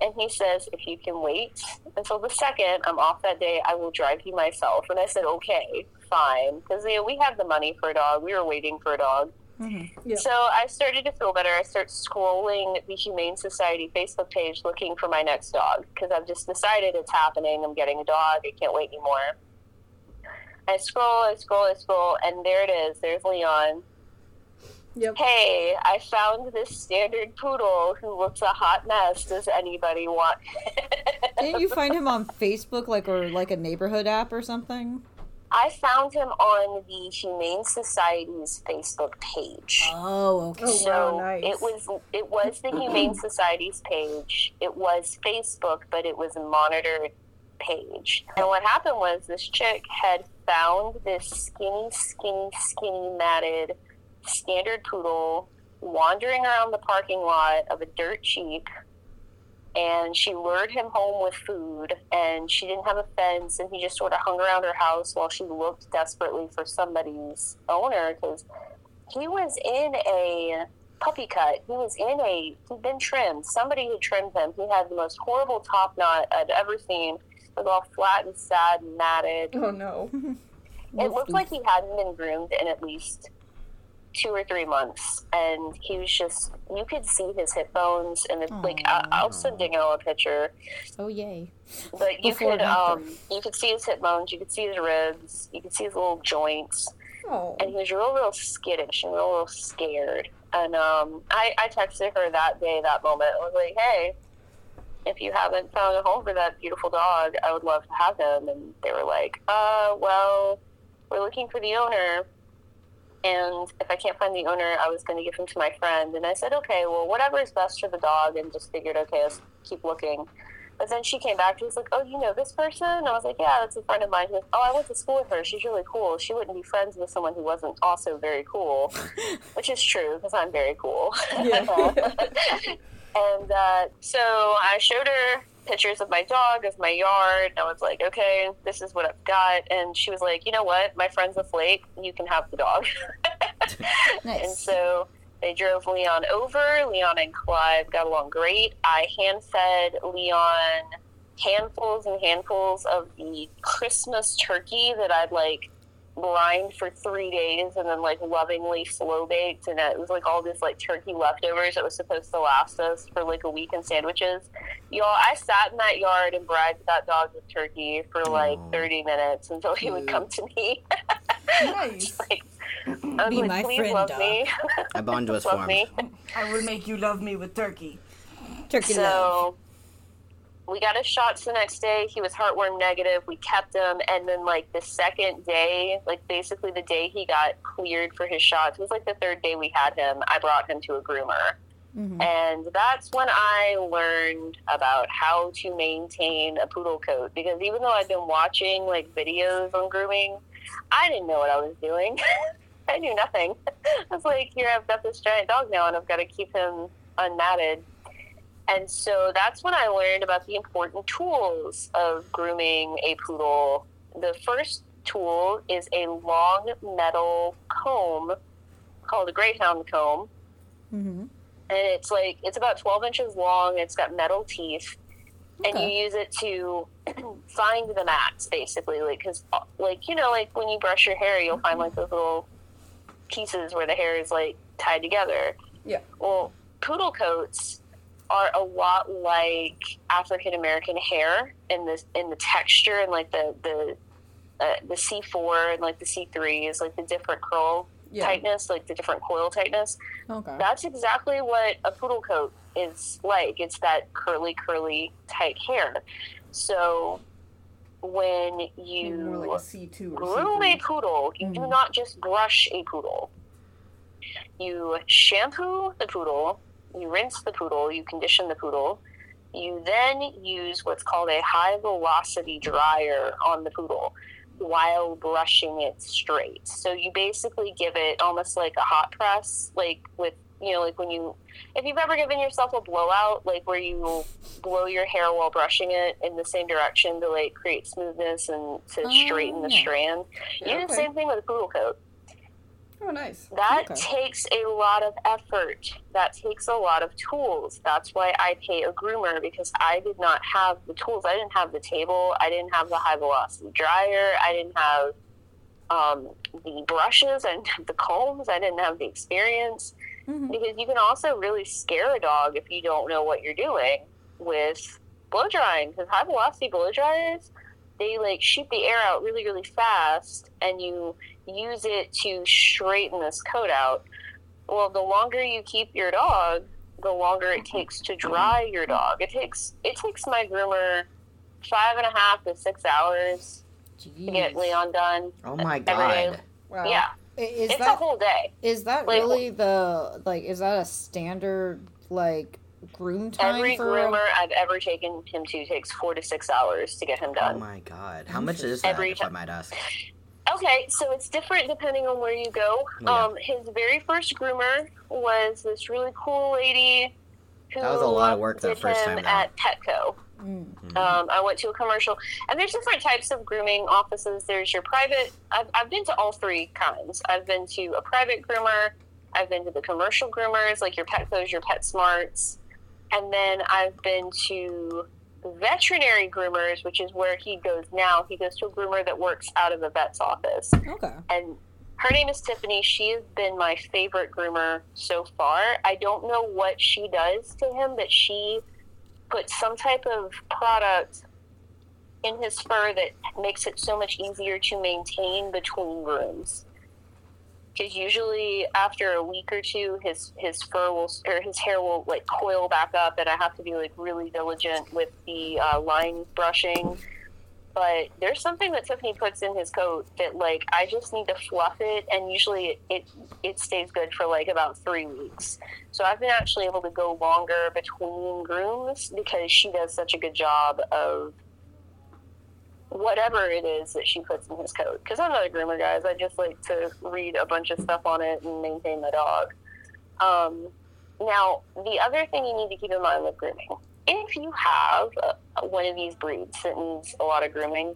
And he says, if you can wait until the second, I'm off that day, I will drive you myself. And I said, okay, fine. Because you know, we had the money for a dog. We were waiting for a dog. Mm-hmm. Yeah. So I started to feel better. I start scrolling the Humane Society Facebook page looking for my next dog because I've just decided it's happening. I'm getting a dog. I can't wait anymore. I scroll, I scroll, I scroll, and there it is. There's Leon. Yep. Hey, I found this standard poodle who looks a hot mess. Does anybody want? Didn't you find him on Facebook, like or like a neighborhood app or something? I found him on the Humane Society's Facebook page. Oh, okay. Oh, so wow, nice. it was it was the Humane Society's page. It was Facebook, but it was a monitored page. And what happened was this chick had found this skinny, skinny, skinny, matted standard poodle wandering around the parking lot of a dirt cheap. And she lured him home with food, and she didn't have a fence, and he just sort of hung around her house while she looked desperately for somebody's owner because he was in a puppy cut. He was in a, he'd been trimmed. Somebody had trimmed him. He had the most horrible top knot I'd ever seen. It was all flat and sad and matted. Oh no. It looked like he hadn't been groomed in at least two or three months. And he was just, you could see his hip bones. And, it, like, I, I'll send Dingo a picture. Oh, yay. But you Before could um you could see his hip bones. You could see his ribs. You could see his little joints Oh. and he was real, real skittish and real, real scared. And um, I, I texted her that day, that moment. I was like, hey, if you haven't found a home for that beautiful dog, I would love to have him. And they were like, uh, well, we're looking for the owner. And if I can't find the owner, I was going to give him to my friend. And I said, okay, well, whatever is best for the dog. And just figured, okay, let's keep looking. But then she came back. She was like, "Oh, you know this person?" And I was like, "Yeah, that's a friend of mine." She "Oh, I went to school with her. She's really cool. She wouldn't be friends with someone who wasn't also very cool," which is true because I'm very cool. Yeah. and uh, so I showed her pictures of my dog, of my yard. And I was like, "Okay, this is what I've got." And she was like, "You know what? My friend's a flake. You can have the dog." nice. And so they drove Leon over. Leon and Clive got along great. I hand fed Leon handfuls and handfuls of the Christmas turkey that I'd like brined for three days and then like lovingly slow baked and it was like all this like turkey leftovers that was supposed to last us for like a week in sandwiches. Y'all, I sat in that yard and bribed that dog with turkey for like Aw. 30 minutes until he would come to me. nice. like, I was Be like, my please friend, love dog." me. A bond was love formed. me. I will make you love me with turkey. Turkey love. We got his shots the next day. He was heartworm negative. We kept him, and then like the second day, like basically the day he got cleared for his shots, it was like the third day we had him. I brought him to a groomer, Mhm. and that's when I learned about how to maintain a poodle coat. Because even though I'd been watching like videos on grooming, I didn't know what I was doing. I knew nothing. I was like, here, I've got this giant dog now, and I've got to keep him unmatted. And so that's when I learned about the important tools of grooming a poodle. The first tool is a long metal comb called a greyhound comb. Mhm. And it's like, it's about 12 inches long. It's got metal teeth. And you use it to find the mats, basically. Like, because, like, you know, like when you brush your hair, you'll find like those little pieces where the hair is like tied together. Yeah. Well, poodle coats are a lot like African American hair in the in the texture and like the the uh, the C four and like the C three is like the different curl Yeah. tightness, like the different coil tightness. Okay. That's exactly what a poodle coat is like. It's that curly, curly, tight hair. So when you like a C two or groom a poodle, you do Mhm. not just brush a poodle. You shampoo the poodle, you rinse the poodle, you condition the poodle. You then use what's called a high velocity dryer on the poodle. while brushing it straight. So you basically give it almost like a hot press, like with you know, like when you, if you've ever given yourself a blowout, like where you blow your hair while brushing it in the same direction to like create smoothness and to Oh, straighten the yeah. strand. You do the same thing with a poodle coat. Oh, nice. That Okay. takes a lot of effort. That takes a lot of tools. That's why I pay a groomer because I did not have the tools. I didn't have the table. I didn't have the high velocity dryer. I didn't have um, the brushes. I didn't have the combs. I didn't have the experience Mhm. because you can also really scare a dog if you don't know what you're doing with blow drying. Because high velocity blow dryers, they like shoot the air out really, really fast, and you use it to straighten this coat out. Well, the longer you keep your dog, the longer it takes to dry your dog. It takes it takes my groomer five and a half to six hours to get Leon done. Oh my Every day. god. Wow. Yeah, Is it's a that whole day. is that like- really the like is that a standard like groom time Every for groomer I've ever taken him to takes four to six hours to get him oh done. Oh my god. How much is that, Every if I time. might ask? Okay, so it's different depending on where you go. Yeah. Um, his very first groomer was this really cool lady who That was a lot of work that did first him time, at Petco. Mm. Mhm. Um, I went to a commercial, and there's different types of grooming offices. There's your private. I've, I've been to all three kinds. I've been to a private groomer. I've been to the commercial groomers, like your Petco's, your PetSmarts, and then I've been to veterinary groomers, which is where he goes now. He goes to a groomer that works out of a vet's office, Okay. and her name is Tiffany. She has been my favorite groomer so far. I don't know what she does to him, but she puts some type of product in his fur that makes it so much easier to maintain between grooms. Because usually after a week or two, his his fur will or his hair will like coil back up, and I have to be like really diligent with the uh, line brushing but there's something that Tiffany puts in his coat that like I just need to fluff it and usually it, it it stays good for like about three weeks. So I've been actually able to go longer between grooms because she does such a good job of whatever it is that she puts in his coat. Because I'm not a groomer, guys. I just like to read a bunch of stuff on it and maintain the dog. Um, now, the other thing you need to keep in mind with grooming if you have uh, one of these breeds that needs a lot of grooming,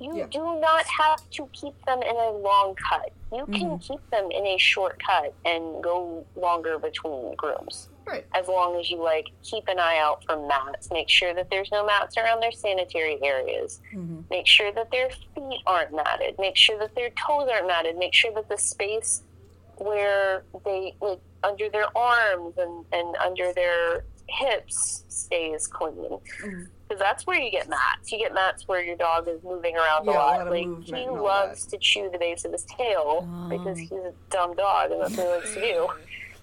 you Yeah. do not have to keep them in a long cut. You can keep them in a short cut and go longer between grooms. Right. As long as you like keep an eye out for mats, make sure that there's no mats around their sanitary areas. Mhm. Make sure that their feet aren't matted. Make sure that their toes aren't matted. Make sure that the space where they like under their arms and, and under their hips stays clean. Mhm. Because that's where you get mats. You get mats where your dog is moving around Yeah, a a lot. lot like he loves to chew the base of his tail Oh. because he's a dumb dog and that's what he likes to do.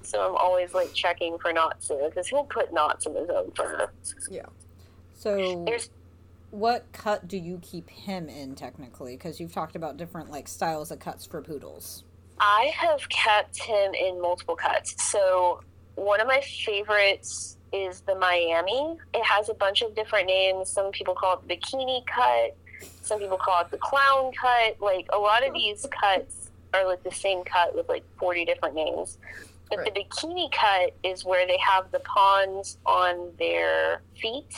So I'm always like checking for knots there because he'll put knots in his own fur. Yeah. So There's what cut do you keep him in technically? Because you've talked about different like styles of cuts for poodles. I have kept him in multiple cuts. So one of my favorites is the Miami. It has a bunch of different names. Some people call it the bikini cut. Some people call it the clown cut. Like a lot of these cuts are like the same cut with like 40 different names. But the bikini cut is where they have the pawns on their feet,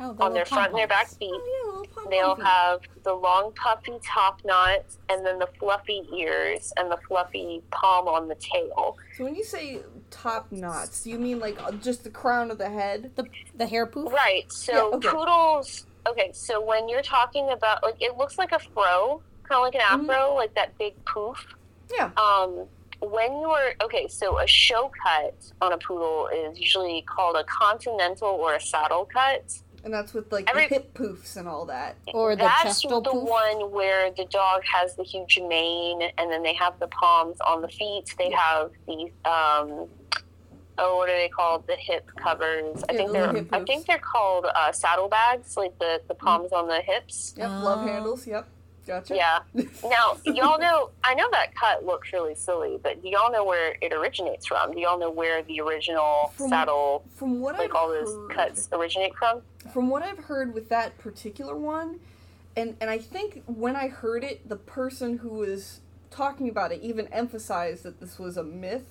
Oh, the on their little front and their back feet. Oh, yeah, They'll feet. have the long puffy top knot and then the fluffy ears and the fluffy palm on the tail. So when you say top knots, you mean like uh, just the crown of the head? The the hair poof. Right. So Yeah, okay. poodles. Okay. So when you're talking about like it looks like a fro, kind of like an Mhm. afro, like that big poof. Yeah. Um, when you're okay, so a show cut on a poodle is usually called a continental or a saddle cut. And that's with like Every- the hip poofs and all that. Or the That's the poof. one where the dog has the huge mane, and then they have the palms on the feet. They Yeah. have the um, oh, what are they called? The hip covers. I think they're I think they're called uh, saddle bags, like the the palms on the hips. Yep, love Oh. handles. Yep, gotcha. Yeah. Now, y'all know. I know that cut looks really silly, but do y'all know where it originates from? Do y'all know where the original From- saddle, From what like I've all those heard, cuts, originate from? from what I've heard with that particular one, and and I think when I heard it, the person who was talking about it even emphasized that this was a myth,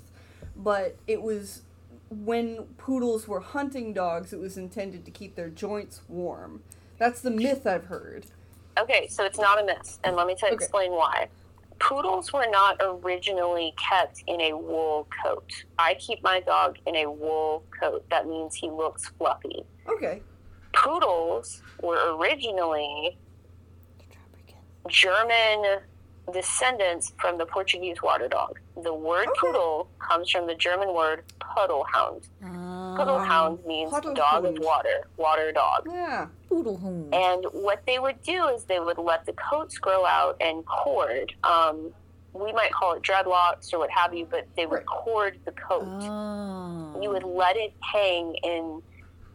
but it was when poodles were hunting dogs, it was intended to keep their joints warm. That's the myth I've heard. Okay, so it's not a myth, and let me tell Okay. explain why. Poodles were not originally kept in a wool coat. I keep my dog in a wool coat. That means he looks fluffy. Okay. Poodles were originally German descendants from the Portuguese water dog. The word Okay. poodle comes from the German word puddlehound. Ah. Puddlehound means dog of water, water dog. Yeah. And what they would do is they would let the coats grow out and cord. Um, we might call it dreadlocks or what have you, but they would cord the coat. Oh. You would let it hang in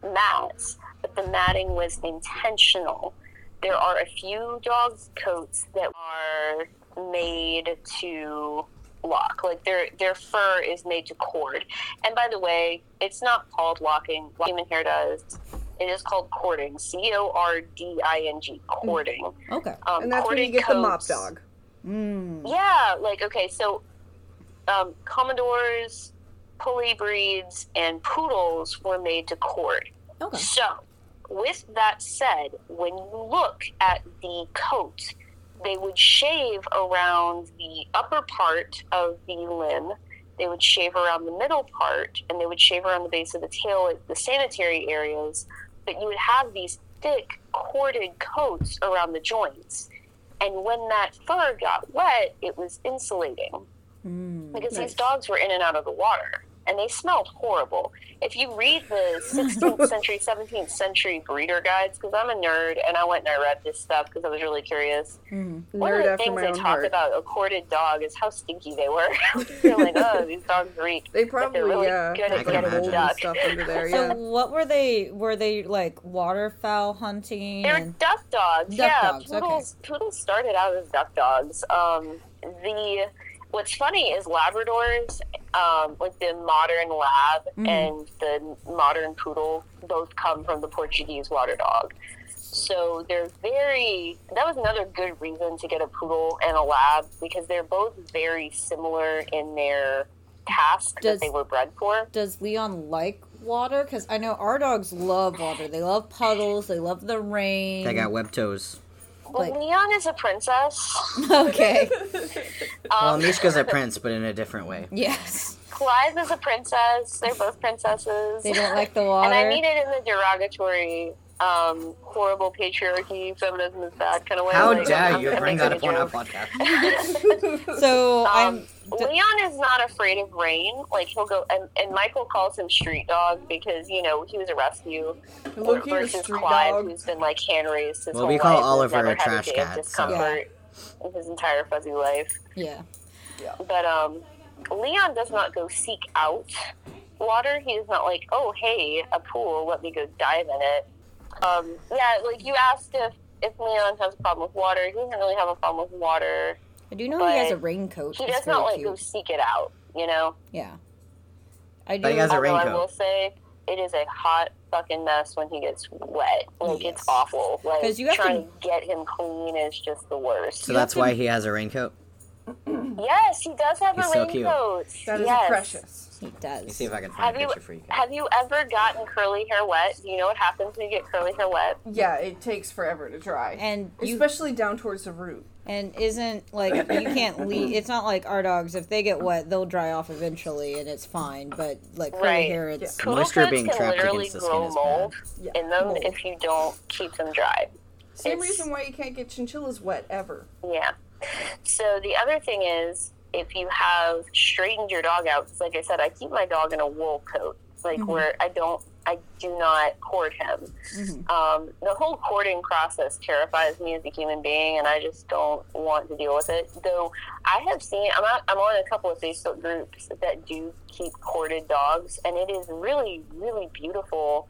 mats, but the matting was intentional. There are a few dogs' coats that are made to lock, like their their fur is made to cord. And by the way, it's not called locking. like Human hair does. It is called cording. C O R D I N G. Cording. Okay. Um, And that's when you corded get the mop dog. Mm. yeah, like okay, so um, Komondors, Puli breeds, and poodles were made to cord. Okay. So, with that said, when you look at the coat, they would shave around the upper part of the limb. They would shave around the middle part, and they would shave around the base of the tail, like the sanitary areas. But you would have these thick corded coats around the joints. And when that fur got wet, it was insulating Mm. because Nice. these dogs were in and out of the water and they smelled horrible. If you read the 16th century, 17th century breeder guides, because I'm a nerd and I went and I read this stuff because I was really curious. Mm. One of the things they own talk heart. about a corded dog is how stinky they were. They're like, oh, these dogs reek. They But probably they're really yeah good at like, getting duck. stuff under there. So what were they? Were they like waterfowl hunting? They're and- duck dogs. Duck yeah, dogs, okay. poodles. Poodles started out as duck dogs. Um, the what's funny is Labradors, um, like the modern lab Mhm. and the modern poodle, both come from the Portuguese water dog. So they're very. That was another good reason to get a poodle and a lab because they're both very similar in their task Does- that they were bred for. Does Leon like water? Because I know our dogs love water. They love puddles. They love the rain. They got web toes. Well, Like- Leon is a princess. okay. Well, Um, Mishka's a prince, but in a different way. Yes. Clive is a princess. They're both princesses. They don't like the water. and I mean it in the derogatory, um, horrible patriarchy, feminism is bad kind of way. How Like, dare I'm you gonna bring that a up on our podcast? so Um, I'm. d- Leon is not afraid of rain. Like he'll go, and, and Michael calls him street dog because you know he was a rescue Look versus street Clive, dog. who's been like hand raised his Well, whole we call life Oliver a trash day of cat, so- discomfort in his entire fuzzy life. Yeah. But um, Leon does not go seek out water. He is not like, oh, hey, a pool, let me go dive in it. Um, yeah, like you asked if, if Leon has a problem with water. He doesn't really have a problem with water. I do know he has a raincoat. He It's does not like cute. go seek it out, you know? Yeah. I do. But he has a Although I will say, it is a hot fucking mess when he gets wet. Like, Yes. it's awful. Like, 'Cause you have trying to- to get him clean is just the worst. So You that's to- why he has a raincoat. Yes, he does have He's a so cute. raincoat. That is yes. precious. He Let me does. see if I can Have find a you- for you. guys. Have you ever gotten curly hair wet? Do you know what happens when you get curly hair wet? Yeah, it takes forever to dry, And you especially down towards the root. and isn't like you can't leave. It's not like our dogs. If they get wet, they'll dry off eventually, and it's fine. But like curly Right. hair, it's Poodle Moisture being can trapped literally against the skin grow is bad. mold Yeah, in them mold. if you don't keep them dry. Same it's- reason why you can't get chinchillas wet ever. Yeah. So the other thing is, if you have straightened your dog out, 'cause like I said, I keep my dog in a wool coat, like Mhm. where I don't, I do not cord him. Mhm. Um, the whole cording process terrifies me as a human being, and I just don't want to deal with it. Though I have seen, I'm, out, I'm on a couple of Facebook groups that do keep corded dogs, and it is really, really beautiful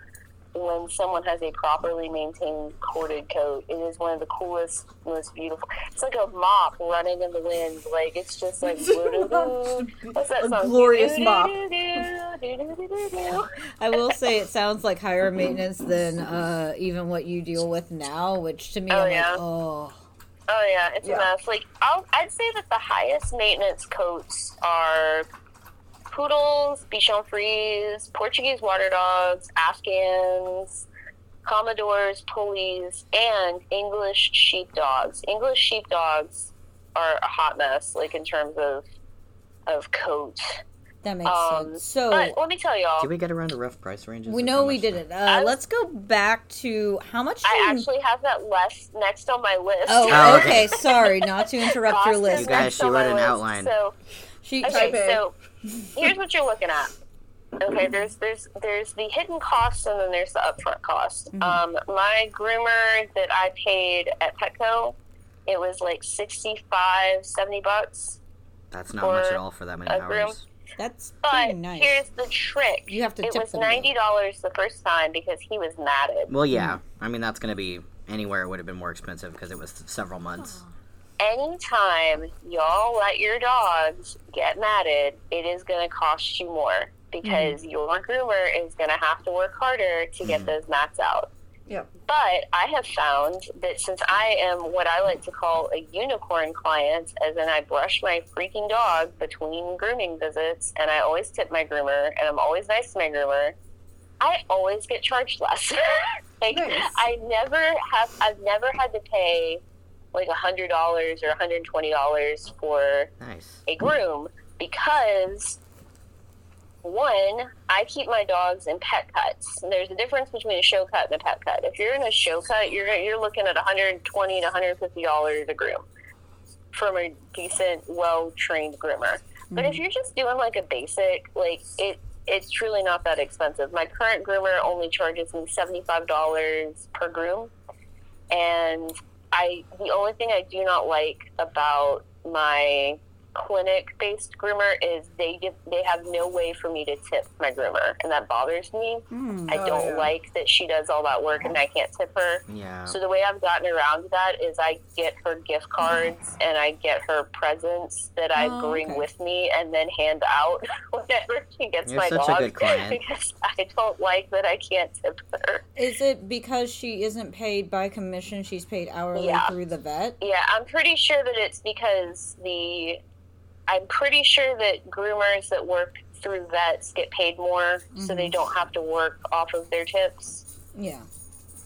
when someone has a properly maintained corded coat. It is one of the coolest, most beautiful. It's like a mop running in the wind. Like it's just like what's that A song? glorious mop. I will say it sounds like higher maintenance than uh, even what you deal with now, which to me, Oh, I'm yeah. like, oh. Oh yeah, it's Yeah. a mess. Like I'll, I'd say that the highest maintenance coats are poodles, Bichon Frise, Portuguese water dogs, Afghans, Komondors, Pulis, and English sheepdogs. English sheepdogs are a hot mess, like in terms of of coat. That makes Um, sense. So But let me tell y'all, Did we get around to rough price ranges? we know we did they- it. Uh, let's go back to how much. I did- actually have that left next on my list. Oh, Oh, okay. okay. Sorry, not to interrupt your list. You guys, she on wrote an list. outline. She, So she Okay, Okay. so here's what you're looking at. Okay, there's there's there's the hidden costs and then there's the upfront cost. Mhm. Um, my groomer that I paid at Petco, it was like 65, 70 bucks. That's not much at all for that many a groom. hours. that's But nice. here's the trick. You have to it tip was ninety dollars the first time because he was matted. Well, yeah. I mean, that's going to be anywhere it would have been more expensive because it was several months. Anytime y'all let your dogs get matted, it is going to cost you more because your groomer is going to have to work harder to get Mhm. those mats out. Yep. But I have found that since I am what I like to call a unicorn client, as in I brush my freaking dog between grooming visits, and I always tip my groomer, and I'm always nice to my groomer, I always get charged less. like Nice. I never have, I've never had to pay like a hundred dollars or hundred and twenty dollars for Nice. a groom because one, I keep my dogs in pet cuts. And there's a difference between a show cut and a pet cut. If you're in a show cut, you're you're looking at 120 to 150 dollars a groom from a decent, well trained groomer. But if mm. you're just doing like a basic, like it, it's truly not that expensive. My current groomer only charges me seventy five dollars per groom, and I the only thing I do not like about my clinic based groomer is they give, they have no way for me to tip my groomer, and that bothers me. Hmm. I Oh, don't yeah. like that she does all that work and I can't tip her. Yeah. So the way I've gotten around that is I get her gift cards and I get her presents that I Oh, bring okay. with me and then hand out whenever she gets You're my such a dog good client. because I don't like that I can't tip her. Is it because she isn't paid by commission? She's paid hourly Yeah. through the vet. Yeah, I'm pretty sure that it's because the I'm pretty sure that groomers that work through vets get paid more so they Mhm. don't have to work off of their tips. Yeah.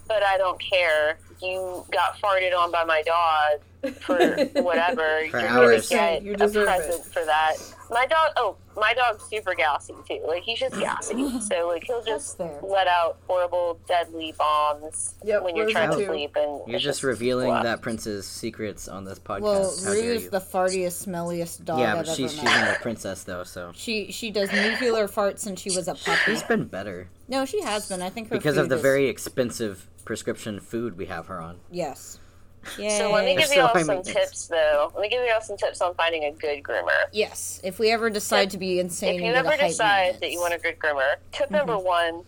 But I don't care. You got farted on by my dog for whatever. For you're hours. gonna get You a deserve present for that. My dog. Oh, my dog's super gassy too. Like he's just gassy. So like he'll just let out horrible, deadly bombs Yep, when you're trying to sleep. And You're it's just revealing blah. that prince's secrets on this podcast. Well, How dare Rue's the fartiest, smelliest dog yeah, I've but she's ever she's met. not a princess though, so She she does nuclear farts since she was a puppy. she's been better No, she has been. I think her because of the is- very expensive prescription food we have her on. yes. So let me give Still y'all some tips, though. Let me give y'all some tips on finding a good groomer. Yes, if we ever decide to be insane, If you ever decide that you want a good groomer, tip number Mm-hmm. one: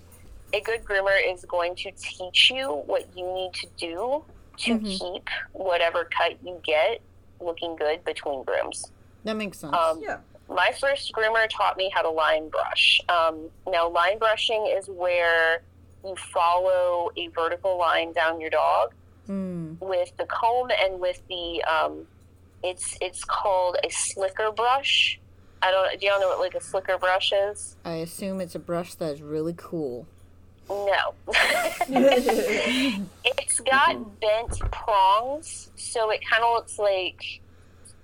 a good groomer is going to teach you what you need to do to Mhm. keep whatever cut you get looking good between grooms. that makes sense. Um, Yeah. my first groomer taught me how to line brush. Um, now, line brushing is where you follow a vertical line down your dog Hmm. with the comb and with the um, it's it's called a slicker brush. I don't. Do y'all know what like a slicker brush is? I assume it's a brush that's really cool. No. it's got bent prongs, so it kind of looks like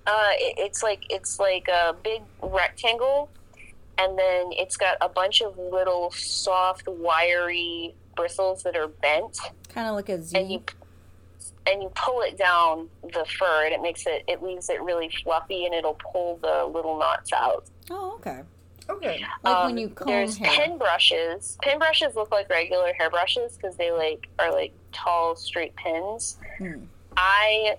uh, it, it's like it's like a big rectangle, and then it's got a bunch of little soft, wiry bristles that are bent, Kind of like a Z. and you and you pull it down the fur, and it makes it it leaves it really fluffy, and it'll pull the little knots out. oh, okay. Okay. Like Um, when you comb there's hair. pin brushes. Pin brushes look like regular hair brushes because they like are like tall, straight pins. Hmm. I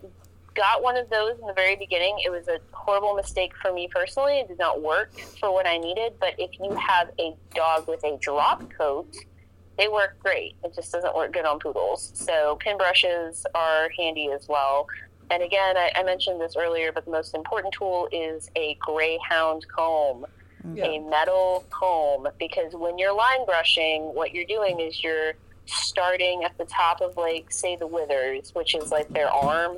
got one of those in the very beginning. It was a horrible mistake for me personally. It did not work for what I needed. But if you have a dog with a drop coat, they work great. It just doesn't work good on poodles. So pin brushes are handy as well. And again, I, I mentioned this earlier, but the most important tool is a greyhound comb, mm. Yeah. a metal comb, because when you're line brushing, what you're doing is you're starting at the top of like say the withers, which is like their arm,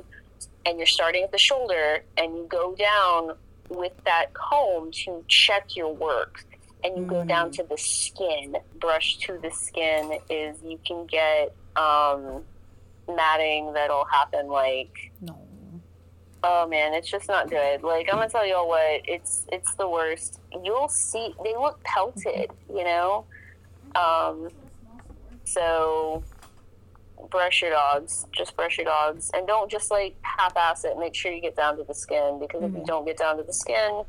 and you're starting at the shoulder, and you go down with that comb to check your work and you go down to the skin. Brush to the skin is you can get um, matting that'll happen like No. oh man it's just not good. Like i'm gonna tell you all what it's it's the worst. You'll see they look pelted you know? Um, so brush your dogs. Just brush your dogs. And don't just like half-ass it. Make sure you get down to the skin because if you don't get down to the skin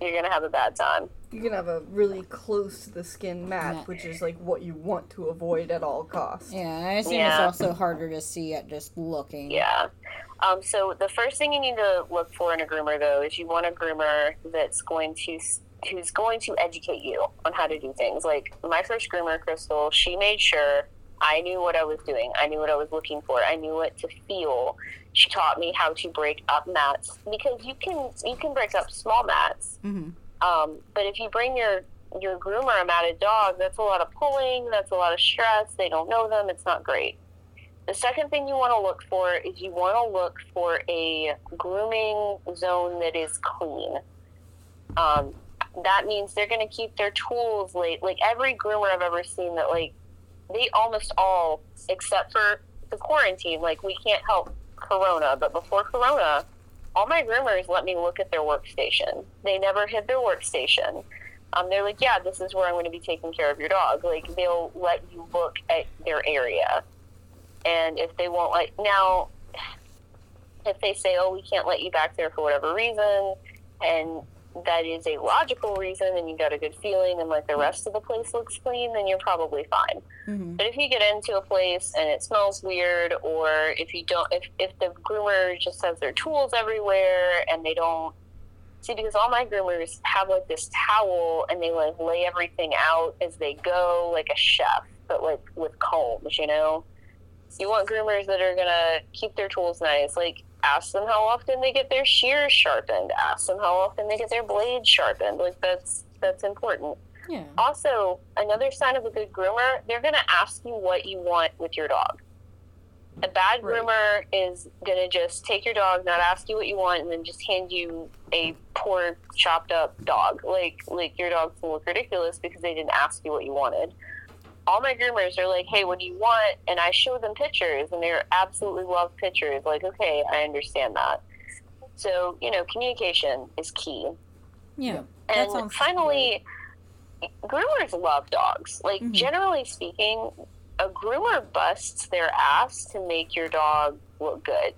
you're gonna have a bad time You can have a really close to the skin mat, Mat. which is like what you want to avoid at all costs. Yeah, I assume Yeah. it's also harder to see at just looking. Yeah. Um, so the first thing you need to look for in a groomer, though, is you want a groomer that's going to who's going to educate you on how to do things. Like my first groomer, Crystal, she made sure I knew what I was doing. I knew what I was looking for. I knew what to feel. She taught me how to break up mats because you can you can break up small mats. hmm Um, but if you bring your your groomer a matted dog, that's a lot of pulling, that's a lot of stress. They don't know them. It's not great. The second thing you want to look for is you want to look for a grooming zone that is clean. Um, that means they're going to keep their tools late. Like every groomer I've ever seen, that like they almost all, except for the quarantine, like we can't help Corona, but before Corona, all my groomers let me look at their workstation. They never hid their workstation. Um, they're like, yeah, this is where I'm going to be taking care of your dog. Like they'll let you look at their area, and if they won't like now, if they say, oh, we can't let you back there for whatever reason, and that is a logical reason, and you got a good feeling, and like the rest of the place looks clean, then you're probably fine. hmm But if you get into a place and it smells weird, or if you don't, if, if the groomer just has their tools everywhere and they don't see, because all my groomers have like this towel and they like lay everything out as they go, like a chef, but like with combs, you know? You want groomers that are gonna keep their tools nice. Like, ask them how often they get their shears sharpened. Ask them how often they get their blades sharpened. Like, that's that's important Yeah. also another sign of a good groomer they're going to ask you what you want with your dog a bad Right. groomer is going to just take your dog not ask you what you want and then just hand you a poor chopped up dog like like your dog's will look ridiculous because they didn't ask you what you wanted all my groomers are like hey what do you want and i show them pictures and they absolutely love pictures like okay i understand that so you know communication is key Yeah. And sounds finally, groomers love dogs. Like Mhm. generally speaking, a groomer busts their ass to make your dog look good.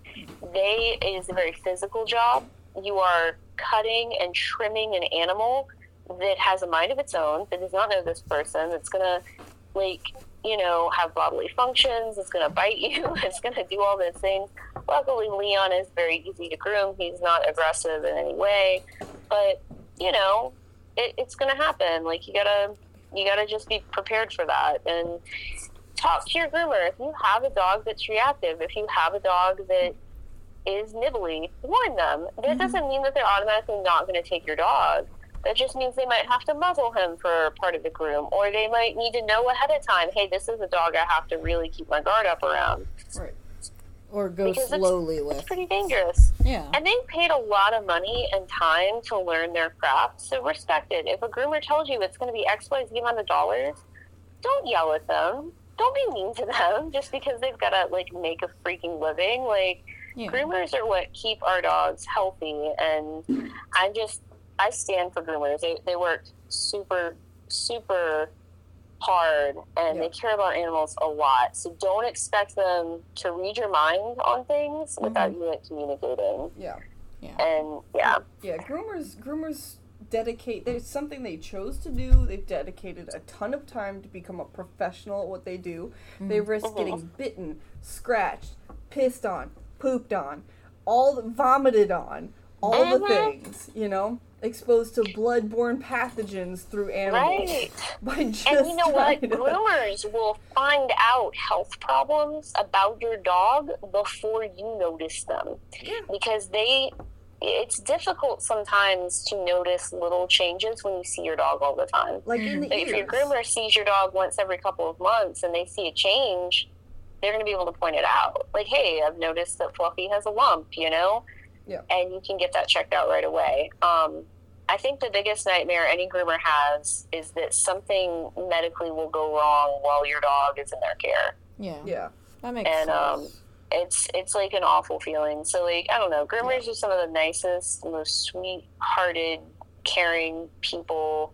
They it is a very physical job. You are cutting and trimming an animal that has a mind of its own, that does not know this person, that's gonna like you know have bodily functions, it's gonna bite you, it's gonna do all those things. Luckily, Leon is very easy to groom. He's not aggressive in any way, but you know, it, it's going to happen. Like you gotta, you gotta just be prepared for that and talk to your groomer. If you have a dog that's reactive, if you have a dog that is nibbly, warn them. That mm-hmm. doesn't mean that they're automatically not going to take your dog. That just means they might have to muzzle him for part of the groom, or they might need to know ahead of time. Hey, this is a dog I have to really keep my guard up around. Right. Or go Because slowly It's with. pretty dangerous. Yeah. And they paid a lot of money and time to learn their craft, so respect it. If a groomer tells you it's going to be X, Y, Z amount of dollars, don't yell at them. Don't be mean to them just because they've got to like make a freaking living. Like Yeah. groomers are what keep our dogs healthy, and I'm just I stand for groomers. They they work super super hard and Yeah. they care about animals a lot. So don't expect them to read your mind on things without you like, communicating. Yeah. Yeah. And yeah, Yeah, groomers groomers dedicate there's something they chose to do. They've dedicated a ton of time to become a professional at what they do. They risk Mhm. getting bitten, scratched, pissed on, pooped on, all vomited on, all the Mhm. things, you know? Exposed to bloodborne pathogens through animals Right. by just And you know what? to- Groomers will find out health problems about your dog before you notice them. Yeah. Because they it's difficult sometimes to notice little changes when you see your dog all the time. like in the if your groomer sees your dog once every couple of months and they see a change, they're going to be able to point it out. Like, hey, I've noticed that Fluffy has a lump, you know? Yeah. And you can get that checked out right away. Um, I think the biggest nightmare any groomer has is that something medically will go wrong while your dog is in their care. Yeah, Yeah. that makes And, sense. um, It's it's like an awful feeling. So like I don't know, groomers are some of the nicest, most sweet-hearted, caring people.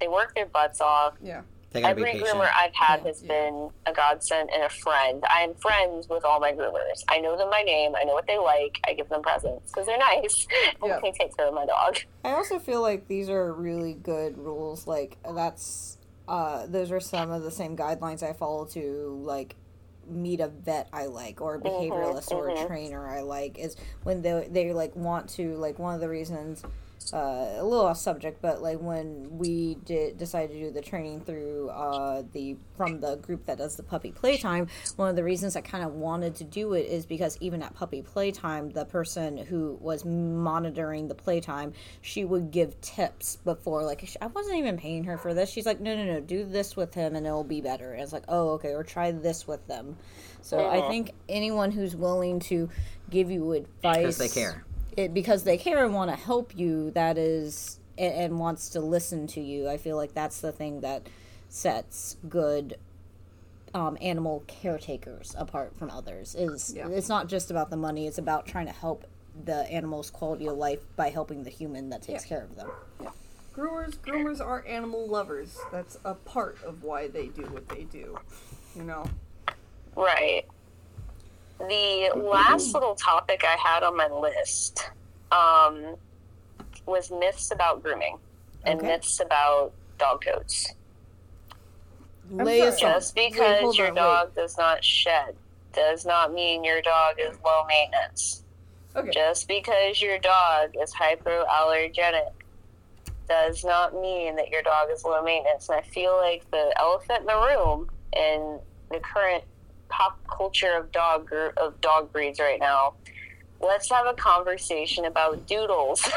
They work their butts off They gotta be every patient. groomer I've had Yeah. has Yeah. been a godsend and a friend. I am friends with all my groomers. I know them by name. I know what they like. I give them presents because they're nice. and Yeah. they take care of my dog. I also feel like these are really good rules. Like that's uh those are some of the same guidelines I follow to like meet a vet I like or a behavioralist or a mhm. trainer I like is when they they like want to like one of the reasons uh, a little off subject, but like when we did decide to do the training through uh, the from the group that does the puppy playtime, one of the reasons I kind of wanted to do it is because even at puppy playtime, the person who was monitoring the playtime, she would give tips before. Like I wasn't even paying her for this. She's like, no, no, no, do this with him and it'll be better. And it's like, oh, okay, or try this with them. So I Mhm. think anyone who's willing to give you advice Because they care. It because they care and want to help you that is and, and wants to listen to you i feel like that's the thing that sets good um, animal caretakers apart from others is Yeah. it's not just about the money it's about trying to help the animal's quality of life by helping the human that takes care of them Groomers, groomers are animal lovers. That's a part of why they do what they do. You know. Right. The last little topic I had on my list um, was myths about grooming and Okay. myths about dog coats. lay sorry. us on Just because hold your on, dog does not shed does not mean your dog is low maintenance. Okay. Just because your dog is hypoallergenic does not mean that your dog is low maintenance. And I feel like the elephant in the room in the current pop culture of dog gr- of dog breeds right now. Let's have a conversation about doodles.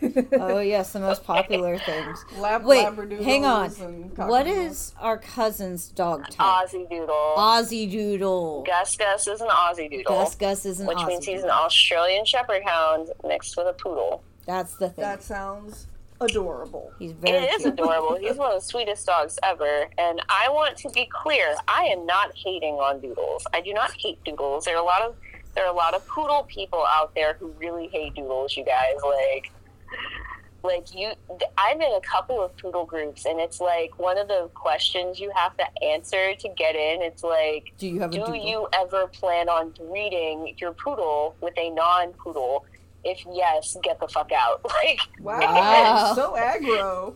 oh yes the most popular things Lab, wait hang on and what cockadoodles. is our cousin's dog type Aussie doodle. aussie doodle Gus Gus is an Aussie doodle, gus gus is an which aussie means he's an. Australian Shepherd Hound mixed with a poodle. that's the thing That sounds adorable. he's very It is cute. adorable. He's one of the sweetest dogs ever. And I want to be clear, I am not hating on doodles. I do not hate doodles. There are a lot of there are a lot of poodle people out there who really hate doodles, you guys. Like like you I'm in a couple of poodle groups and it's like one of the questions you have to answer to get in. It's like do you have do doodle you ever plan on breeding your poodle with a non poodle? If yes, get the fuck out. Like Wow, Wow. so aggro.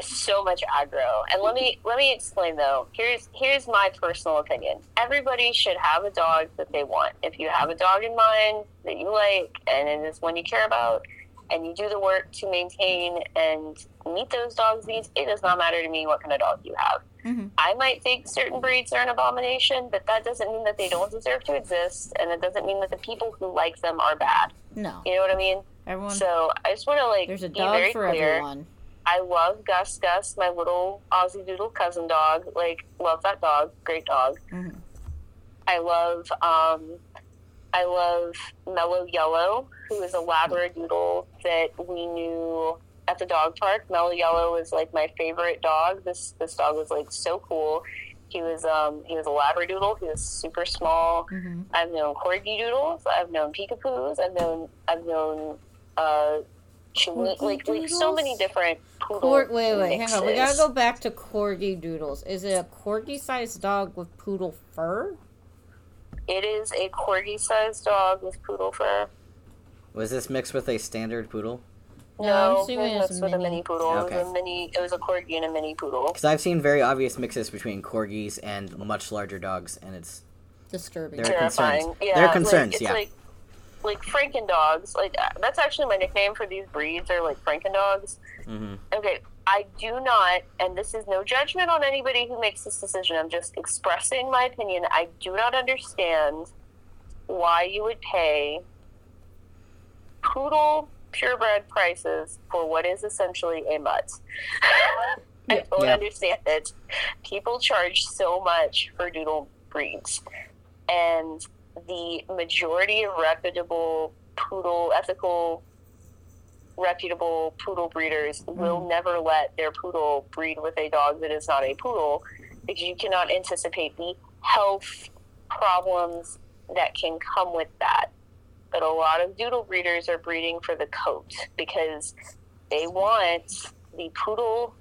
so much aggro. And let me let me explain though. Here's here's my personal opinion. Everybody should have a dog that they want. If you have a dog in mind that you like and it is one you care about and you do the work to maintain and meet those dogs' needs, it does not matter to me what kind of dog you have. Mhm. I might think certain breeds are an abomination, but that doesn't mean that they don't deserve to exist, and it doesn't mean that the people who like them are bad. no You know what I mean? everyone So I just want to like there's a be very for clear. everyone I love Gus Gus, my little Aussie Doodle cousin dog. Like, love that dog. Great dog. Mhm. I love, um, I love Mellow Yellow, who is a Labradoodle that we knew at the dog park. Mellow Yellow was like my favorite dog. This this dog was like so cool. He was um he was a Labradoodle. He was super small. Mhm. I've known corgi doodles. I've known peekapoos. I've known I've known uh, Chihuahua, like like so many different poodle Cor- wait, wait, hang on. We gotta go back to corgi doodles. Is it a corgi-sized dog with poodle fur? It is a corgi-sized dog with poodle fur. Was this mixed with a standard poodle? No, I'm No, assuming it it's was with a mini poodle. It Okay. was a mini. It was a corgi and a mini poodle. Because I've seen very obvious mixes between corgis and much larger dogs, and it's Disturbing. They're Terrifying. concerns. Yeah, They're like, concerns, it's yeah. Like, like Franken dogs. Like uh, that's actually my nickname for these breeds. Are like Franken dogs. hmm Okay, I do not, and this is no judgment on anybody who makes this decision. I'm just expressing my opinion. I do not understand why you would pay poodle purebred prices for what is essentially a mutt. I Yeah. don't Yeah. understand it. People charge so much for doodle breeds, and the majority of reputable poodle ethical reputable poodle breeders mm-hmm. will never let their poodle breed with a dog that is not a poodle because you cannot anticipate the health problems that can come with that. But a lot of doodle breeders are breeding for the coat because they want the poodle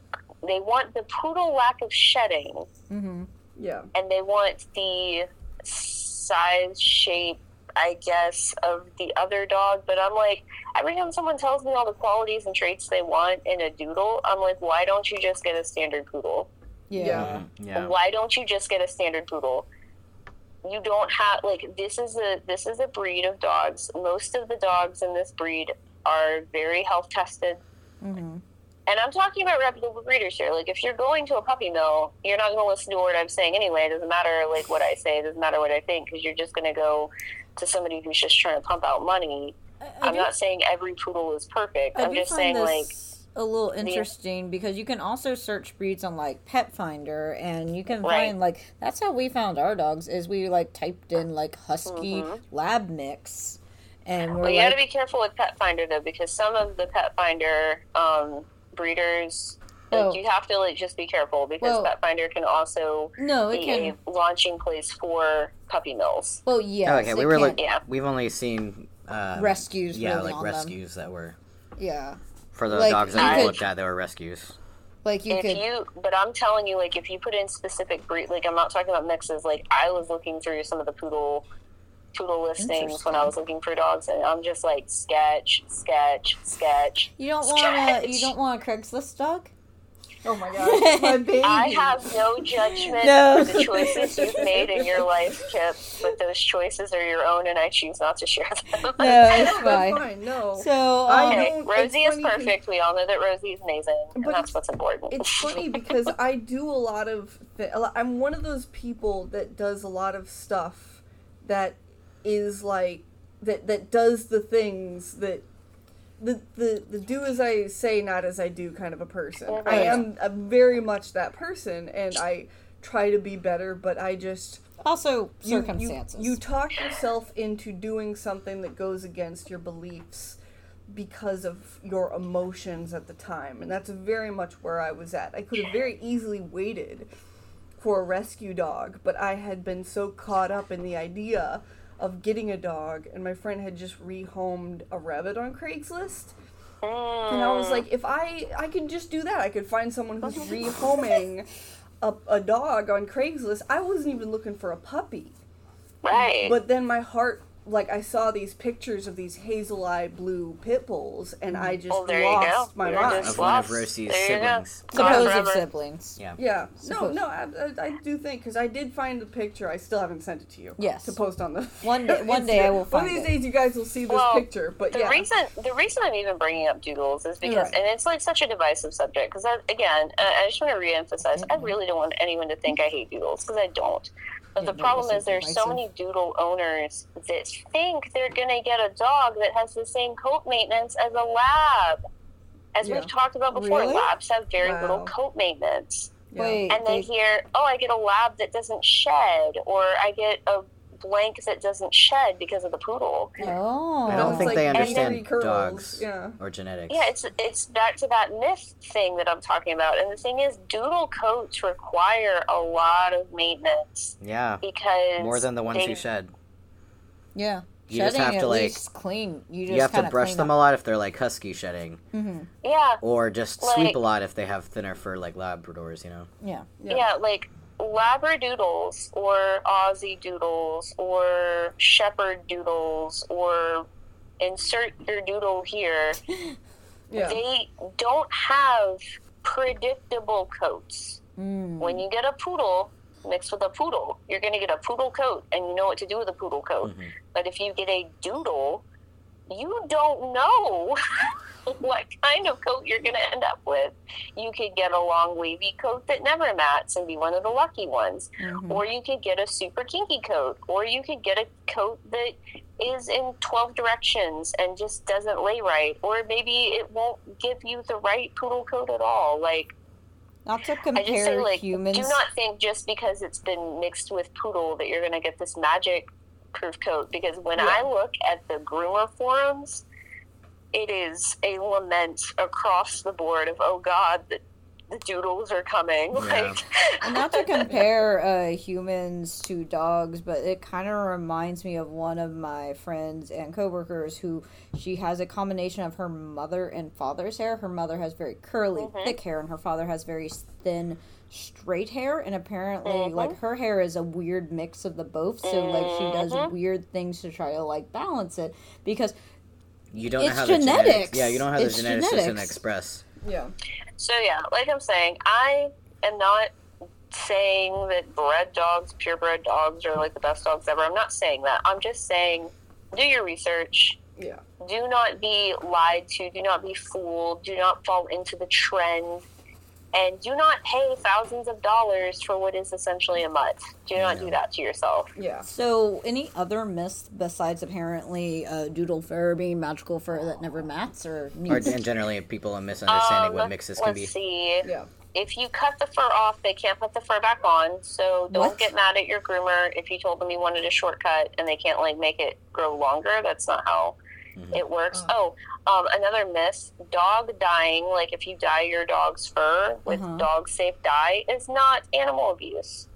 they want the poodle lack of shedding Mm-hmm. Yeah. and they want the size, shape, I guess, of the other dog. But I'm like, every time someone tells me all the qualities and traits they want in a doodle, I'm like, why don't you just get a standard poodle? Yeah. Yeah. Yeah. Why don't you just get a standard poodle? You don't have like this is a this is a breed of dogs. Most of the dogs in this breed are very health tested. Mm-hmm. And I'm talking about reputable breeders here. Like, if you're going to a puppy mill, you're not going to listen to what I'm saying anyway. It doesn't matter, like, what I say. It doesn't matter what I think, because you're just going to go to somebody who's just trying to pump out money. I'm not saying every poodle is perfect. I I'm just saying, like, this a little interesting because you can also search breeds on like Pet Finder, and you can Right. find like that's how we found our dogs. Is we like typed in like husky Mhm. lab mix, and we're well, you like, got to be careful with Pet Finder, though, because some of the Pet Finder um, breeders, like, Well- you have to, like, just be careful because Well- Pet Finder can also no, it be can. a launching place for puppy mills. Well, yeah. Oh, okay, we were can. look, Yeah. we've only seen um, Rescues Yeah, really like on them. rescues that were yeah, for the Like, dogs you that we could- looked at. They were rescues. like you if could. you but i'm telling you like if you put in specific breed like i'm not talking about mixes like i was looking through some of the poodle poodle listings when i was looking for dogs and i'm just like sketch sketch sketch You don't want a you don't want a Craigslist dog. Oh my gosh, my baby. i have no judgment No. for the choices you've made in your life kip but those choices are your own and i choose not to share them No, it's That's fine. fine. No. So I um, okay rosie is funny 'cause- perfect we all know that rosie is amazing and But that's what's important It's funny because I do a lot of. Th- I'm one of those people that does a lot of stuff that is like that that does the things that the the the do as I say, not as I do kind of a person. I am I'm very much that person, and I try to be better, but I just also you- you- circumstances. You, talk yourself into doing something that goes against your beliefs because of your emotions at the time. And that's very much where I was at. I could have very easily waited for a rescue dog, but I had been so caught up in the idea of getting a dog, and my friend had just rehomed a rabbit on Craigslist. And I was oh. like, if I I could just do that, I could find someone who's rehoming a, a dog on Craigslist. I wasn't even looking for a puppy. right But then my heart, like I saw these pictures of these hazel eye blue pit bulls, and I just Well, there you lost my You're mind. just Of one of lost. Rosie's There siblings. Gone supposed siblings. Yeah. Yeah, no, no, I, I, I do think because I did find the picture. I still haven't sent it to you. Yes. to post on the One day- one day I will One of these it. days, you guys will see this Well, picture. But the yeah, reason the reason I'm even bringing up doodles is because, Right. and it's like such a divisive subject. Because again, uh, I just want to reemphasize, I really don't want anyone to think I hate doodles because I don't. But Yeah, the problem is is there's so many doodle owners that think they're gonna get a dog that has the same coat maintenance as a lab. As Yeah. we've talked about before, Really? labs have very Wow. little coat maintenance. yeah. Wait, And they they- hear, oh, I get a lab that doesn't shed, or I get a blank that doesn't shed because of the poodle. oh, I don't think like they understand dogs yeah. or genetics. Yeah, it's it's back to that myth thing that I'm talking about. And the thing is, doodle coats require a lot of maintenance Yeah. because More than the ones they, who shed. yeah. You just have to, at like- clean. You just You have to brush them up. a lot if they're like husky shedding, Mm-hmm. Yeah, or just Like- sweep a lot if they have thinner fur like Labradors. You know. Yeah. Yeah. yeah, like labradoodles or Aussie doodles or shepherd doodles or insert your doodle here. yeah. They don't have predictable coats. Mm. When you get a poodle, mixed with a poodle. You're going to get a poodle coat, and you know what to do with a poodle coat. Mhm. But if you get a doodle, you don't know what kind of coat you're going to end up with. You could get a long wavy coat that never mats and be one of the lucky ones, Mhm. or you could get a super kinky coat, or you could get a coat that is in 12 directions and just doesn't lay right, or maybe it won't give you the right poodle coat at all. Like, Not to I just compare say, like, humans. do not think just because it's been mixed with poodle that you're going to get this magic proof coat. Because when Yeah. I look at the groomer forums, it is a lament across the board of, oh God, the, the doodles are coming. Yeah. Like, not to compare uh, humans to dogs, but it kind of reminds me of one of my friends and coworkers who she has a combination of her mother and father's hair. Her mother has very curly, Mhm. thick hair, and her father has very thin, straight hair. And apparently, Mhm. like her hair is a weird mix of the both. So like she does Mhm. weird things to try to like balance it because You don't know It's how the genetics. genetics. Yeah, you don't have It's the genetics, just in express. Yeah. So yeah, like I'm saying, I am not saying that bred dogs, purebred dogs, are like the best dogs ever. I'm not saying that. I'm just saying, do your research. Yeah. Do not be lied to. Do not be fooled. Do not fall into the trend. And do not pay thousands of dollars for what is essentially a mutt. Do not Yeah. do that to yourself. Yeah. So, any other myths besides apparently uh, doodle fur being magical fur that never mats or Or and generally, people are misunderstanding Um, what mixes can let's be. see. Yeah. if you cut the fur off, they can't put the fur back on. So don't What? get mad at your groomer if you told them you wanted a shortcut and they can't like make it grow longer. That's not how Mhm. it works. Oh, um, another myth: dog dying, Like if you dye your dog's fur with Uh-huh. dog safe dye, is not animal abuse.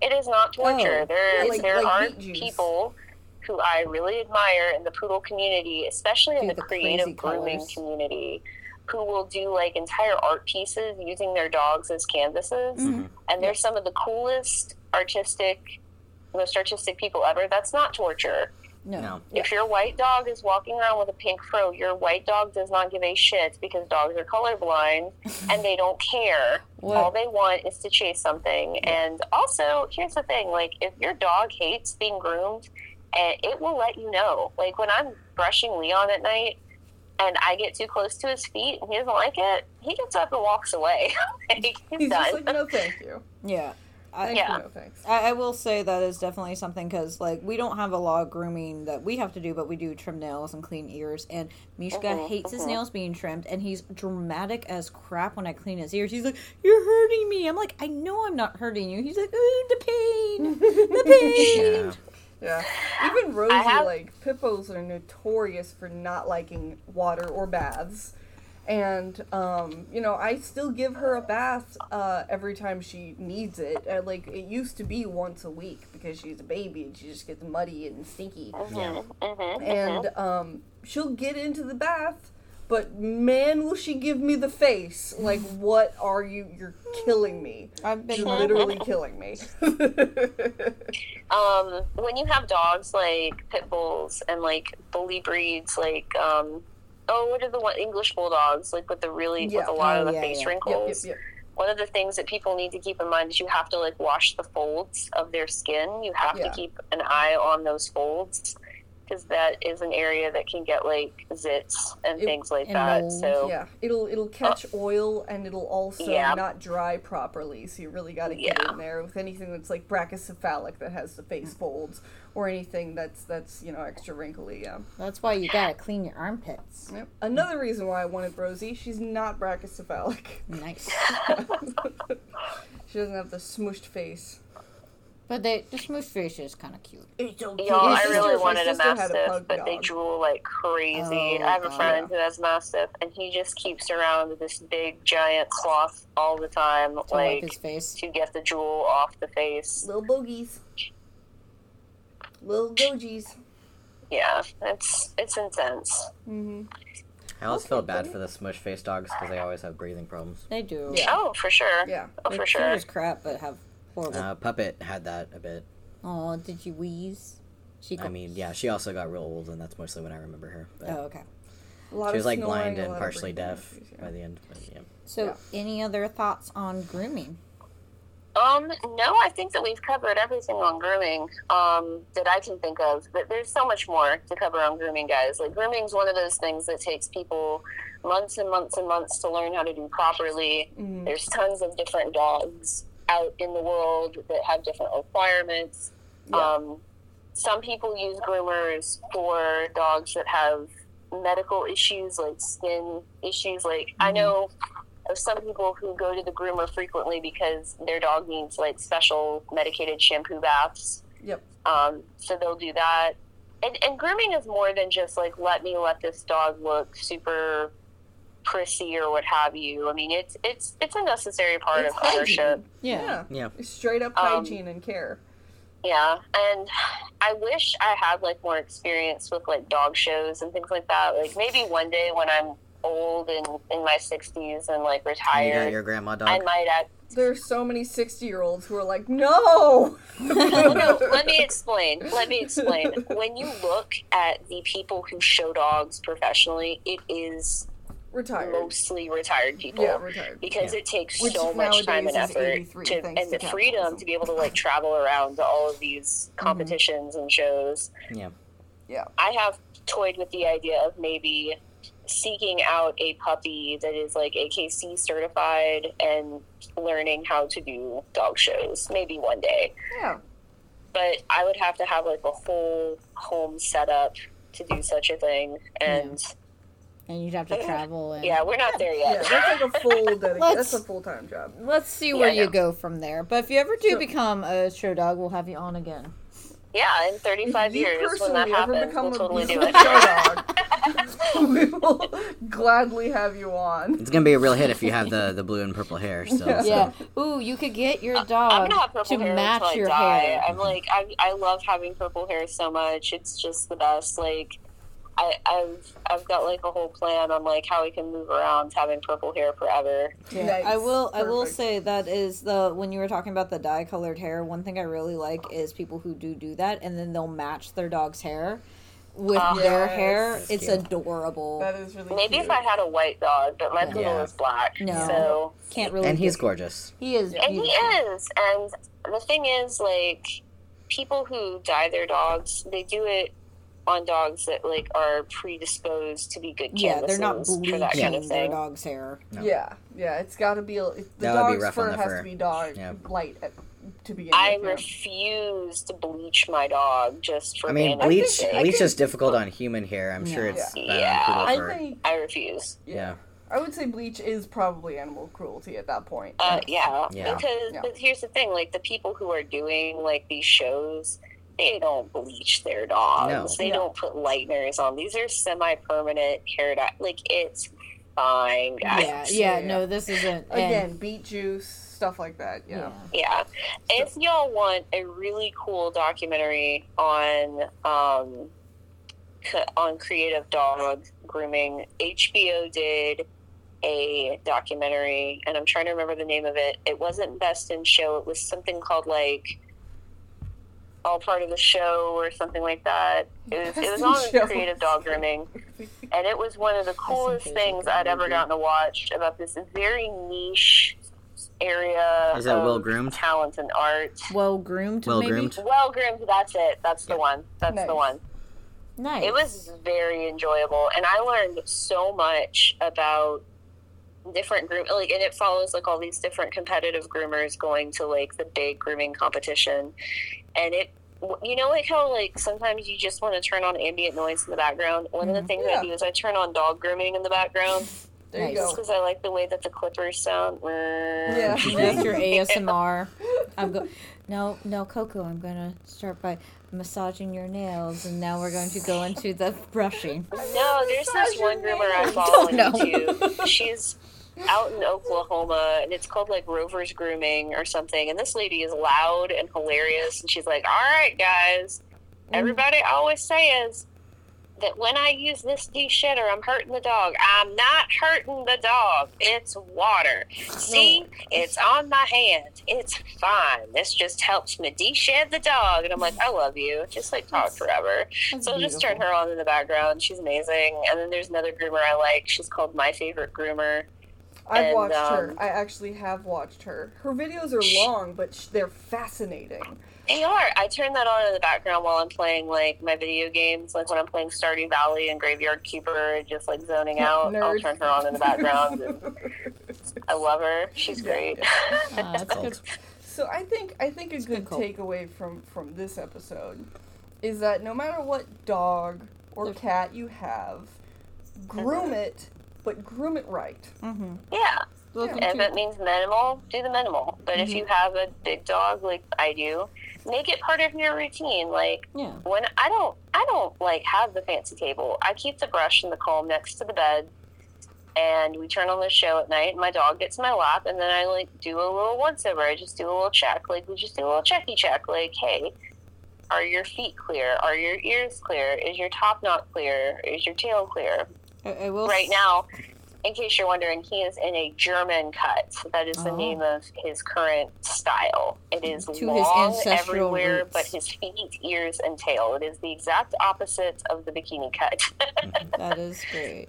It is not torture. Oh. there, Yeah, like- there like are meat people who I really admire in the poodle community, especially in the, the creative grooming colors. community, who will do like entire art pieces using their dogs as canvases. Mhm. And they're some of the coolest artistic, most artistic people ever. That's not torture. No. No. If your white dog is walking around with a pink fro, your white dog does not give a shit because dogs are colorblind and they don't care. What- All they want is to chase something. And also, here's the thing: like, if your dog hates being groomed, and it will let you know. Like when I'm brushing Leon at night, and I get too close to his feet, and he doesn't like it, he gets up and walks away. like, he's, He's just done. like, no, thank you. Yeah. I, Yeah. no thanks. I, I will say that is definitely something because like we don't have a lot of grooming that we have to do, but we do trim nails and clean ears. And Mishka Mhm, hates his mhm. nails being trimmed, and he's dramatic as crap when I clean his ears. He's like, "You're hurting me." I'm like, "I know I'm not hurting you." He's like, "Ooh, the pain, the pain." Yeah. Yeah. Even Rosie, have- like, Pippos are notorious for not liking water or baths. And, um, you know, I still give her a bath uh, every time she needs it. Uh, like, it used to be once a week because she's a baby and she just gets muddy and stinky. Mhm, mhm, And um, she'll get into the bath, but man, will she give me the face. Like, what are you? You're killing me. I've been You're literally killing me. um, when you have dogs like pit bulls and like bully breeds, like um, oh, what are the one English bulldogs like with the really Yeah. with a lot Oh, of the yeah, face yeah. wrinkles? yep, yep. One of the things that people need to keep in mind is you have to like wash the folds of their skin. You have to keep an eye on those folds because that is an area that can get like zits and It- things like and that. mold, So Yeah, it'll it'll oh. catch oil and it'll also Yeah. not dry properly. So you really got to get Yeah. in there with anything that's like brachycephalic that has the face mm. folds, or anything that's that's you know extra wrinkly. Yeah. That's why you gotta clean your armpits. Yep. Another reason why I wanted Rosie, she's not brachycephalic. Nice. she doesn't have the smushed face. But they, the smooth fish is kind of cute. It's so Y'all, I My really wanted a mastiff, pug but they dog. drool like crazy. Oh, I have a God. friend who has mastiff, and he just keeps around this big giant cloth all the time, To like his face. to get the drool off the face. little bogies, little gojies. Yeah, it's it's intense. Mm-hmm. I always Okay, feel bad for the smush face dogs because they always have breathing problems. They do. Yeah. Oh, for sure. Yeah. Oh, They're for cute sure. as crap, but have horrible. Uh, Puppet had that a bit. oh, did you wheeze? She I mean, yeah, she also got real old, and that's mostly when I remember her. But Oh, okay. A lot she was like snoring, blind and partially deaf issues, yeah. by the end. But, yeah. So, Yeah. any other thoughts on grooming? Um, no, I think that we've covered everything on grooming um, that I can think of. But there's so much more to cover on grooming, guys. Like grooming is one of those things that takes people months and months and months to learn how to do properly. Mhm. There's tons of different dogs out in the world that have different requirements. Yeah. Um, some people use groomers for dogs that have medical issues, like skin issues. Like I know of some people who go to the groomer frequently because their dog needs like special medicated shampoo baths. Yep. Um, so they'll do that. And, and grooming is more than just like let me let this dog look super prissy or what have you. I mean, it's it's it's a necessary part It's of ownership. hygiene. Yeah. Yeah. It's straight up Um, hygiene and care. Yeah, and I wish I had like more experience with like dog shows and things like that. Like maybe one day when I'm old and in my sixties and like retired. you got your grandma dog. I might act. There's so many 60 year olds who are like, no! No, let me explain. Let me explain. When you look at the people who show dogs professionally, it is Retired. mostly retired people. Yeah, retired. because Yeah. it takes Which so much time and effort to, thanks and to the freedom capitalism. to be able to like travel around to all of these mm-hmm. competitions and shows. Yeah. Yeah. I have toyed with the idea of maybe seeking out a puppy that is like AKC certified and learning how to do dog shows maybe one day. Yeah. But I would have to have like a whole home setup to do such a thing and And you'd have to travel and yeah, we're not there Yeah, yet. that's like a full dedica- that's a full time job. Let's see where I you go from there. But if you ever do So- become a show dog, we'll have you on again. Yeah, in 35 you years when that happens, become we'll a totally do it. show dog, we will gladly have you on. It's gonna be a real hit if you have the, the blue and purple hair still. Yeah. so- Yeah. Ooh, you could get your dog gonna have purple to hair match until I your die. hair. I'm like, I, I love having purple hair so much. It's just the best. Like, I, I've I've got like a whole plan on like how we can move around having purple hair forever. Yeah, Nice. I will. I will say that is the when you were talking about the dye colored hair. One thing I really like is people who do do that, and then they'll match their dog's hair with Oh. their Yes. hair. That's It's cute. adorable. That is really Maybe cute. if I had a white dog, but my Yeah. poodle is black. No. So Can't really. And he's get- gorgeous. He is. and he is. And the thing is, like, people who dye their dogs, they do it on dogs that like are predisposed to be good Yeah, they're not canvases bleaching for that kind of their dog's hair. No. Yeah, yeah, it's got to be. it- The That would be dog's rough fur the has fur. to be dog Yeah. light at, to begin I with. yeah. refuse to bleach my dog just for I mean, bleach sake. I bleach think- is difficult on human hair. I'm sure it's bad Yeah. I think. I refuse. Yeah. I would say bleach is probably animal cruelty at that point. Uh, yeah, Yeah. because Yeah. but here's the thing: like the people who are doing like these shows, they don't bleach their dogs. No. They Yeah. don't put lighteners on. These are semi-permanent hair dye. Like it's fine, guys. Yeah, Yeah, yeah. No, this isn't. and- Again, beet juice, stuff like that. Yeah. Yeah. If y'all want a really cool documentary on um on creative dog grooming, HBO did a documentary and I'm trying to remember the name of it. It wasn't Best in Show, it was something called like all part of the show or something like that. It was, it Best was in on Show. creative dog grooming and it was one of the coolest things I'd ever gotten to watch about this very niche area Is that of well groomed? talent and art. Well groomed. Well maybe? groomed. Well groomed, that's it. That's the one. That's Nice. the one. Nice. It was very enjoyable, and I learned so much about different groom. Like, and it follows like all these different competitive groomers going to like the big grooming competition, and it. You know, like how like sometimes you just want to turn on ambient noise in the background. One of the Mhm. things Yeah. I do is I turn on dog grooming in the background There you go. because I like the way that the clippers sound. Yeah. That's your ASMR. I'm go. No, no, Coco. I'm gonna start by massaging your nails, and now we're going to go into the brushing. No, there's this one your groomer I nails. follow on YouTube. She's out in Oklahoma, and it's called like Rover's Grooming or something. And this lady is loud and hilarious, and she's like, "All right, guys, mm. everybody always says." That when I use this de-shedder, I'm hurting the dog. I'm not hurting the dog. It's water. See, it's on my hand. It's fine. This just helps me de-shed the dog. And I'm like, I love you. Just like talk forever. That's So I'll just turn her on in the background. She's amazing. And then there's another groomer I like. She's called My Favorite Groomer. I've And, watched her. um, I actually have watched her. Her videos are long, but sh- they're fascinating. They are. I turn that on in the background while I'm playing like my video games, like when I'm playing Stardew Valley and Graveyard Keeper, and just like zoning out. I'll turn her on in the background. and I love her. She's great. Ah, that's good. Cult. So I think I think a good good call. takeaway from from this episode is that no matter what dog or cat you have, groom it, but groom it right. Mm-hmm. yeah. Look If into- it means minimal, do the minimal. But if you have a big dog like I do, make it part of your routine. Like yeah. when I don't I don't like have the fancy table. I keep the brush and the comb next to the bed and we turn on the show at night and my dog gets in my lap and then I like do a little once over. I just do a little check. Like we just do a little checky check. Like, hey, are your feet clear? Are your ears clear? Is your top knot clear? Is your tail clear? I, I will Right now, in case you're wondering, he is in a German cut. That is the Oh. name of his current style. It is To long everywhere, roots. but his feet, ears, and tail. It is the exact opposite of the bikini cut. that is great.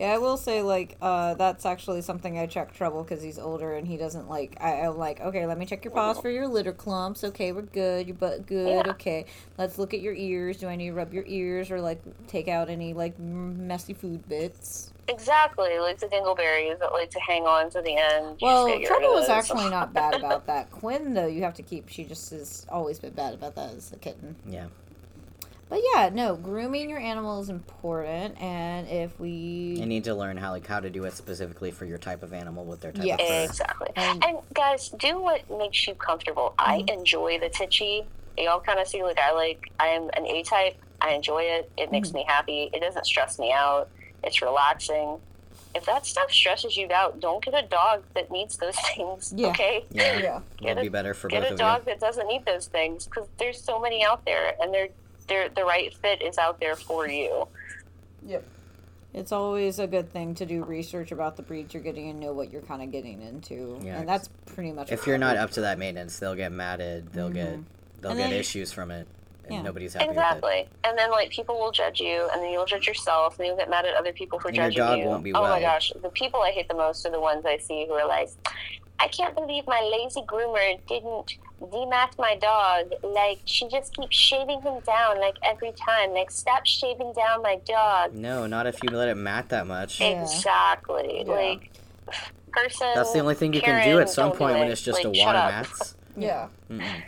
Yeah, I will say like uh, that's actually something I check trouble because he's older and he doesn't like. I, I'm like, okay, let me check your paws for your litter clumps. Okay, we're good. Your butt good. Yeah. Okay, let's look at your ears. Do I need to rub your ears or like take out any like messy food bits? exactly, like the dingleberries that like to hang on to the end. Well, Trouble of was actually not bad about that. Quinn, though, you have to keep. She just has always been bad about that as a kitten. Yeah. But yeah, no, grooming your animal is important, and if we You need to learn how like how to do it specifically for your type of animal with their type Yeah. of fur. Exactly. And- And, guys, do what makes you comfortable. I mm-hmm. enjoy the titchy. Y'all kind of see like I like. I am an A type. I enjoy it. It makes mm-hmm. me happy. It doesn't stress me out. It's relaxing. If that stuff stresses you out, don't get a dog that needs those things. Yeah. Okay. Yeah. Yeah. It'll be better for Get both a of dog you. that doesn't need those things because there's so many out there, and they're they're the right fit is out there for you. Yep. It's always a good thing to do research about the breeds you're getting and know what you're kind of getting into. Yeah, and that's pretty much it. If you're not up to that maintenance, they'll get matted. They'll mm-hmm. get they'll And get then- issues from it, and Yeah. nobody's happy with Exactly. And then like people will judge you and then you'll judge yourself and you'll get mad at other people for And your judging dog you. won't be oh my gosh. The people I hate the most are the ones I see who are like I can't believe my lazy groomer didn't demat my dog. Like she just keeps shaving him down like every time. Like stop shaving down my dog. No, not if you let it mat that much. Yeah. Exactly. Yeah. Like person That's the only thing you can do at some don't point when it's just Like, a shut wad of mats. Yeah. Mm-mm.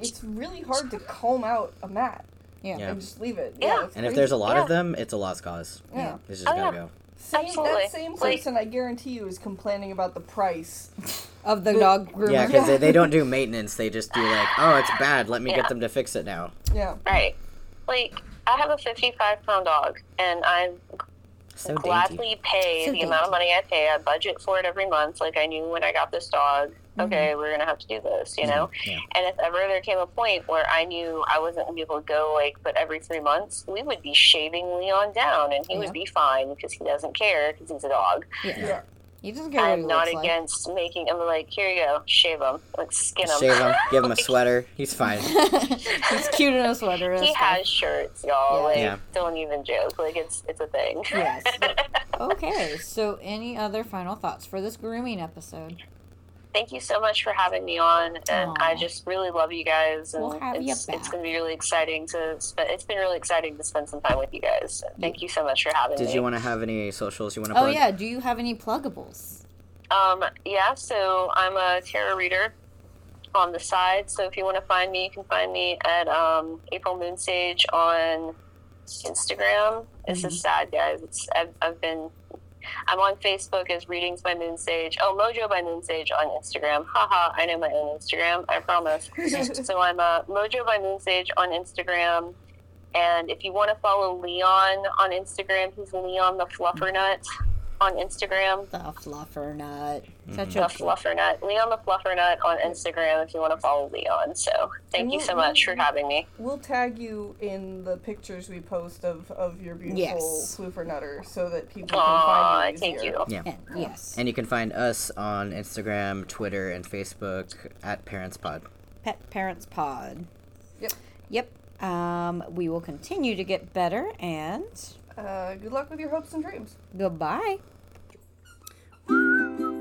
It's really hard to comb out a mat Yeah. Yeah. and just leave it. Yeah. it's And if there's a lot Yeah. of them, it's a lost cause. yeah. It's just Oh, gotta yeah. go. Same, Absolutely. that same Like- person, I guarantee you, is complaining about the price. Of the The- dog groomer. Yeah, because they, they don't do maintenance. They just do like, oh, it's bad. Let me Yeah. get them to fix it now. Yeah. Right. Like I have a 55 pound dog, and I So dainty. gladly pay So the amount of money I pay. I budget for it every month. Like I knew when I got this dog, mm-hmm. okay, we're gonna have to do this, you know. Mm-hmm. Yeah. And if ever there came a point where I knew I wasn't gonna be able to go, like, but every three months, we would be shaving Leon down, and he Yeah. would be fine because he doesn't care because he's a dog. Yeah. Yeah. He doesn't care what he I'm not looks like. against making him like, here you go, shave him, like skin him. Shave him, give him a sweater. He's fine. He's cute in a sweater. he that's fine. has shirts, y'all. Yeah. Like, Yeah. don't even joke. Like, it's it's a thing. Yes. okay, so any other final thoughts for this grooming episode? Thank you so much for having me on, and Aw. I just really love you guys. And We'll have you it's, back. it's going to be really exciting to spend. It's been really exciting to spend some time with you guys. Thank you so much for having Did me. Did you want to have any socials you want to Oh plug? yeah, do you have any pluggables? Um, yeah, so I'm a tarot reader on the side. So if you want to find me, you can find me at um, April Moonsage on Instagram. This Mm-hmm. is sad, guys. It's I've, I've been. I'm on Facebook as Readings by Moonsage. Oh, Mojo by Moonsage on Instagram. Haha, I know my own Instagram. I promise. so I'm uh, Mojo by Moonsage on Instagram. And if you want to follow Leon on Instagram, he's Leon the Fluffernut on Instagram. The fluffer nut. Such The a Fluffernut. Leon the Fluffernut on Instagram if you want to follow Leon. So thank you so much for having me. We'll tag you in the pictures we post of, of your beautiful Yes. floofer nutter so that people can find you thank you. Yeah. and, yes. And you can find us on Instagram, Twitter, and Facebook at ParentsPod. Pet Parents Pod. Yep. Yep. Um, we will continue to get better and Uh, good luck with your hopes and dreams. goodbye. Música